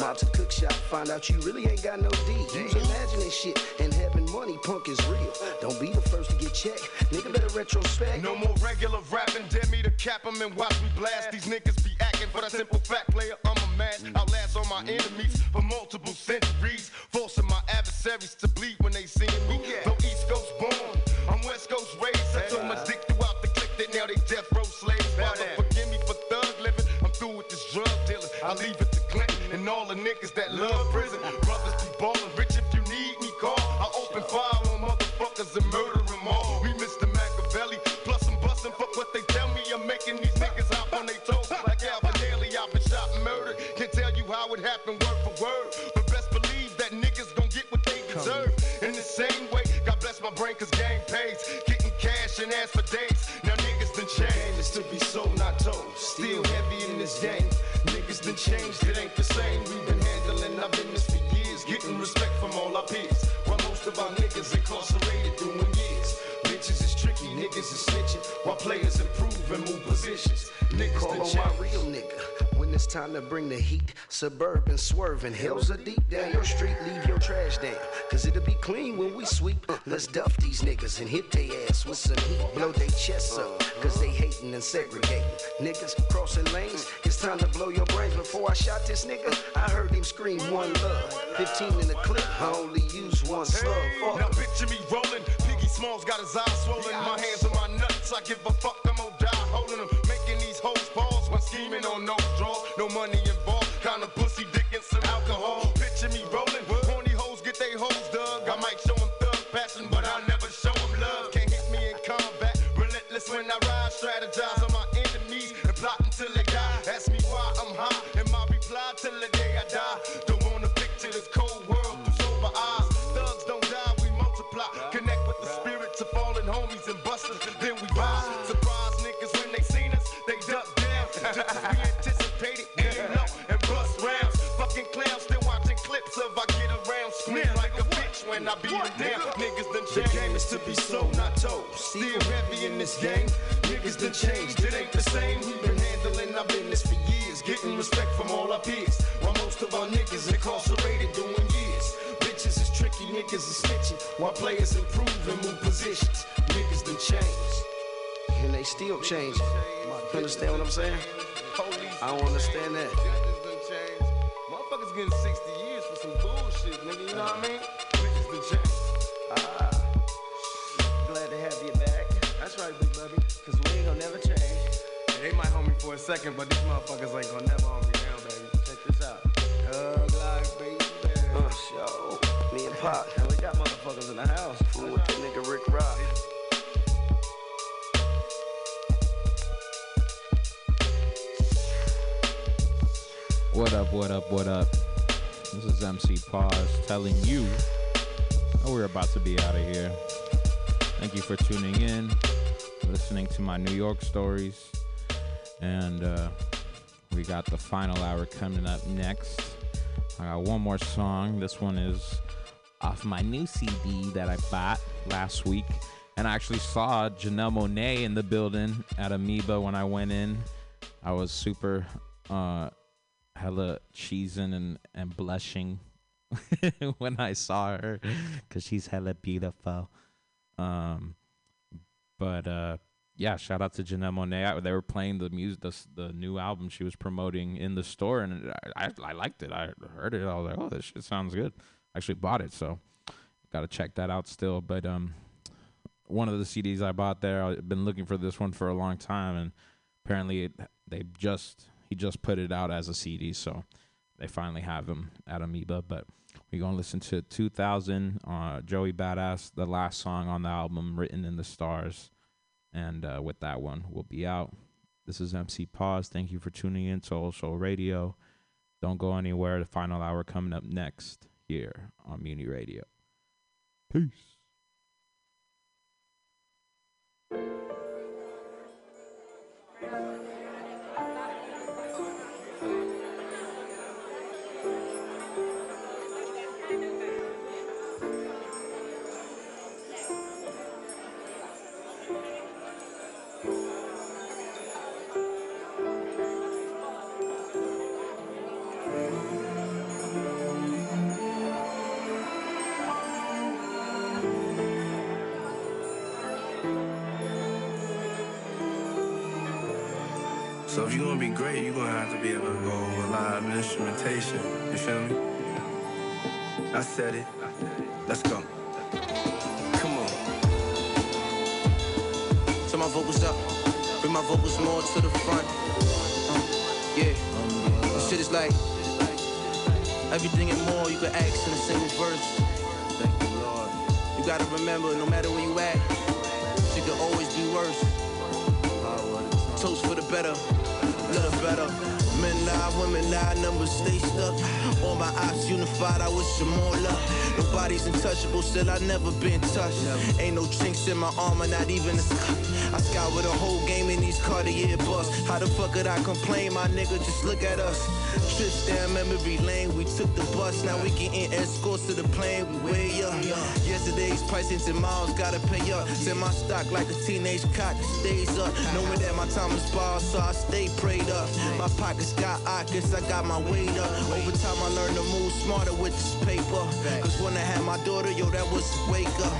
Mob to cook shop, find out you really ain't got no D. Use imagining shit and having money, punk is real. Don't be the first to get checked. Nigga better retrospect. No more regular rapping, dare me to cap 'em and watch me blast. These niggas be acting for the simple fact, player. I'm a match. Outlast mm. all my enemies for multiple centuries. Forcing my adversaries to bleed when they see me. Though East Coast born, I'm West Coast raised. I so much dick throughout the clique that now they death row slaves. Father, forgive me for thug living. I'm through with this drug dealing. I leave it to Clinton and all the niggas that love prison. Brothers be ballin', rich if you need me, call. I open fire on motherfuckers and murder them all. We Mr. Makaveli, plus I'm bustin' fuck what they tell me. I'm making these niggas hop on their toes like Alvin Ailey. I've been shot and murdered. Can't tell you how it happened word for word, but best believe that niggas gon' get what they deserve. In the same way, God bless my brain cause. Getting and ass for days. Now niggas done changed. It's to be sold, not told. Still heavy in this game. Niggas done changed, it ain't the same. We've been handling our business for years. Getting respect from all our peers. While most of our niggas incarcerated doing years. Bitches is tricky, niggas is snitching. While players improve and move positions. Niggas Call on changed. my real nigga it's time to bring the heat. Suburban swerving, hills are deep down your street. Leave your trash down, cause it'll be clean when we sweep. Uh, Let's duff these niggas and hit they ass with some heat. Blow they chests up, cause they hating and segregating. Niggas crossing lanes, it's time to blow your brains. Before I shot this nigga, I heard him scream one love. 15 in the clip, I only use one slug. Fuck. Now picture me rolling. Piggy Smalls got his eyes swollen. My hands on my nuts. I give a fuck. I'm gonna die holding them. Making these hoes pause when scheming on no draws. No money involved. Kind of pussy dick and some alcohol. Picture me rolling. Horny hoes get they hoes dug. I might show them thug passion, but I never show them love. Can't hit me in combat. Relentless when I ride. Strategize to be sold, not told. Still heavy in this game. Niggas done changed. It ain't the same. We been handling our business for years. Getting respect from all our peers. While most of our niggas incarcerated doing years. Bitches is tricky, niggas is snitching. While players improve and move positions. Niggas done changed. And they still changing. You understand what I'm saying? I don't understand that. Judges done. Motherfuckers getting 60 years for some bullshit, nigga. You know what I mean? For a second, but these motherfuckers ain't gonna never hold me down, baby. Check this out. Thug life, baby. Uh, show. Me and Pop. And we got motherfuckers in the house. Fooling with that nigga Rick Rock. What up, what up, what up? This is MC Pause telling you that we're about to be out of here. Thank you for tuning in, listening to my New York stories. And uh, we got the final hour coming up next. I got one more song. This one is off my new CD that I bought last week. And I actually saw Janelle Monáe in the building at Amoeba when I went in. I was super uh, hella cheesing and, and blushing [laughs] when I saw her because she's hella beautiful. Um, but uh, yeah, shout out to Janelle Monáe. They were playing the music, the, the new album she was promoting in the store, and I, I, I liked it. I heard it. I was like, oh, this shit sounds good. I actually bought it, so got to check that out still. But um, one of the CDs I bought there, I've been looking for this one for a long time, and apparently it, they just he just put it out as a CD, so they finally have him at Amoeba. But we're gonna listen to 2000, uh, Joey Badass, the last song on the album, written in the stars, and uh, with that one, we'll be out. This is MC Pause. Thank you for tuning in to Old Soul Radio. Don't go anywhere. The final hour coming up next here on Mutiny Radio. Peace. Great, you're gonna have to be able to go over live instrumentation. You feel me? I said it. Let's go. Come on. Turn my vocals up, bring my vocals more to the front. Yeah, this shit is like everything and more you can ask in a single verse. Thank you, Lord. You gotta remember, no matter where you at, shit could always be worse. Toast for the better, little better. Men lie, women lie, numbers stay stuck. All my ops unified, I wish them more luck. Nobody's untouchable, still I never been touched. Ain't no chinks in my armor, not even a scut. I with a whole game in these Cartier busts. How the fuck could I complain, my nigga? Just look at us. Trips down memory lane, we took the bus. Now we getting escorts to the plane, we way up. Yesterday's prices and miles, gotta pay up. Send my stock like a teenage cock, stays up. Knowing that my time is ball, so I stay prayed up. My pockets got ockets, I got my weight up. Over time, I learned to move smarter with this paper. Cause when I had my daughter, yo, that was wake up.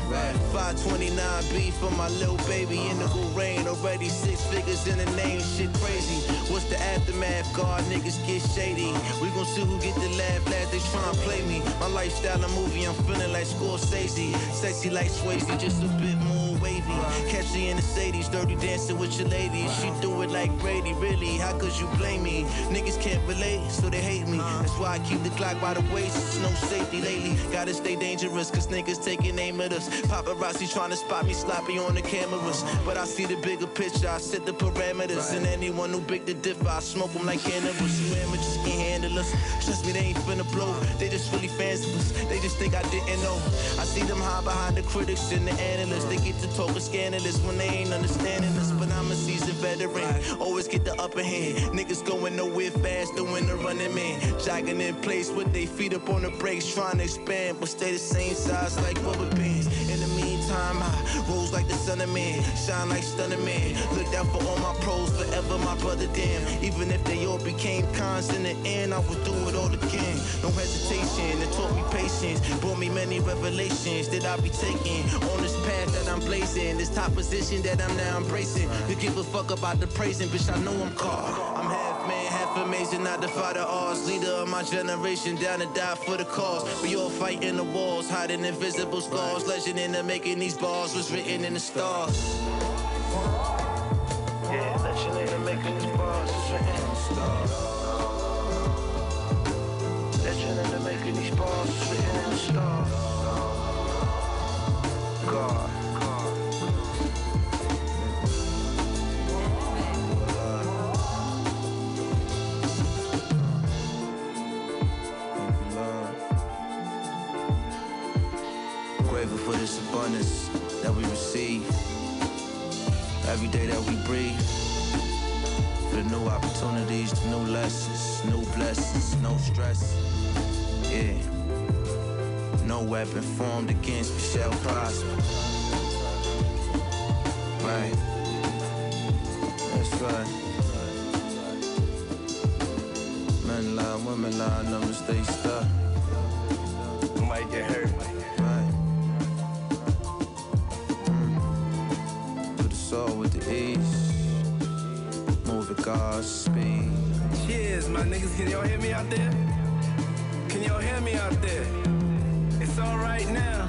529B for my little baby in the rain. Already six figures in the name, shit crazy. What's the aftermath? God niggas get shady. We gon' see who get the laugh last they tryna play me. My lifestyle a movie, I'm feeling like Scorsese. Sexy like Swayze, just a bit more wavy. Catch in the Sadies, dirty dancing with your ladies. She do it like Brady, really. How could you blame me? Niggas can't relate, so they hate me. That's why I keep the clock by the waist. It's no safety lately. Gotta stay dangerous, cause niggas taking aim at us. Paparazzi trying to spot me sloppy on the cameras. But I see the bigger picture, I set the parameters. And anyone who big the differ, I smoke them like cannabis. You amateurs can't handle us. Trust me, they ain't finna blow. They just really fans of us. They just think I didn't know. I see them hide behind the critics and the analysts. They get to talking scandalous when they ain't understanding us. But I'm a seasoned veteran. Always get the upper hand. Niggas going nowhere faster when the running man. Jogging in place with their feet up on the brakes, trying to expand, but stay the same size like rubber bands. In the meantime, I rose like the son of man, shine like stunning man. Look out for all my pros, forever my brother damn. Even if they all became cons in the end, I would do it all again. No hesitation, it taught me patience, brought me many revelations that I be taking on this path that I'm blazing. This top position that I'm now embracing. You give a fuck about the praising, bitch, I know I'm called. I'm half man, half amazing, I defy the odds. Leader of my generation, down to die for the cause. We all fighting the walls, hiding invisible scars. Legend in the making these bars was written in the stars. Yeah, legend in the making these bars was written in the stars. Legend in the making these bars was written in the stars. God. Every day that we breathe. For the new opportunities, the new lessons, new blessings, no stress. Yeah. No weapon formed against me shall prosper. Right. That's right. Men lie, women lie, numbers stay stuck. Might get hurt. Soul with the ease. Move at God's speed. Cheers, my niggas. Can y'all hear me out there? Can y'all hear me out there? It's all right now.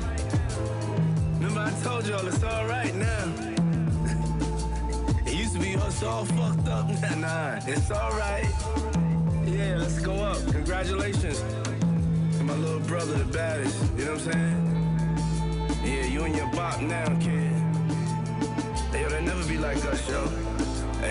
Remember I told y'all it's all right now. [laughs] it used to be us all fucked up. [laughs] Nah, nah, it's all right. Yeah, let's go up. Congratulations to my little brother, the baddest. You know what I'm saying? Yeah, you and your bop now, kid. Hey, yo, they never be like us, yo.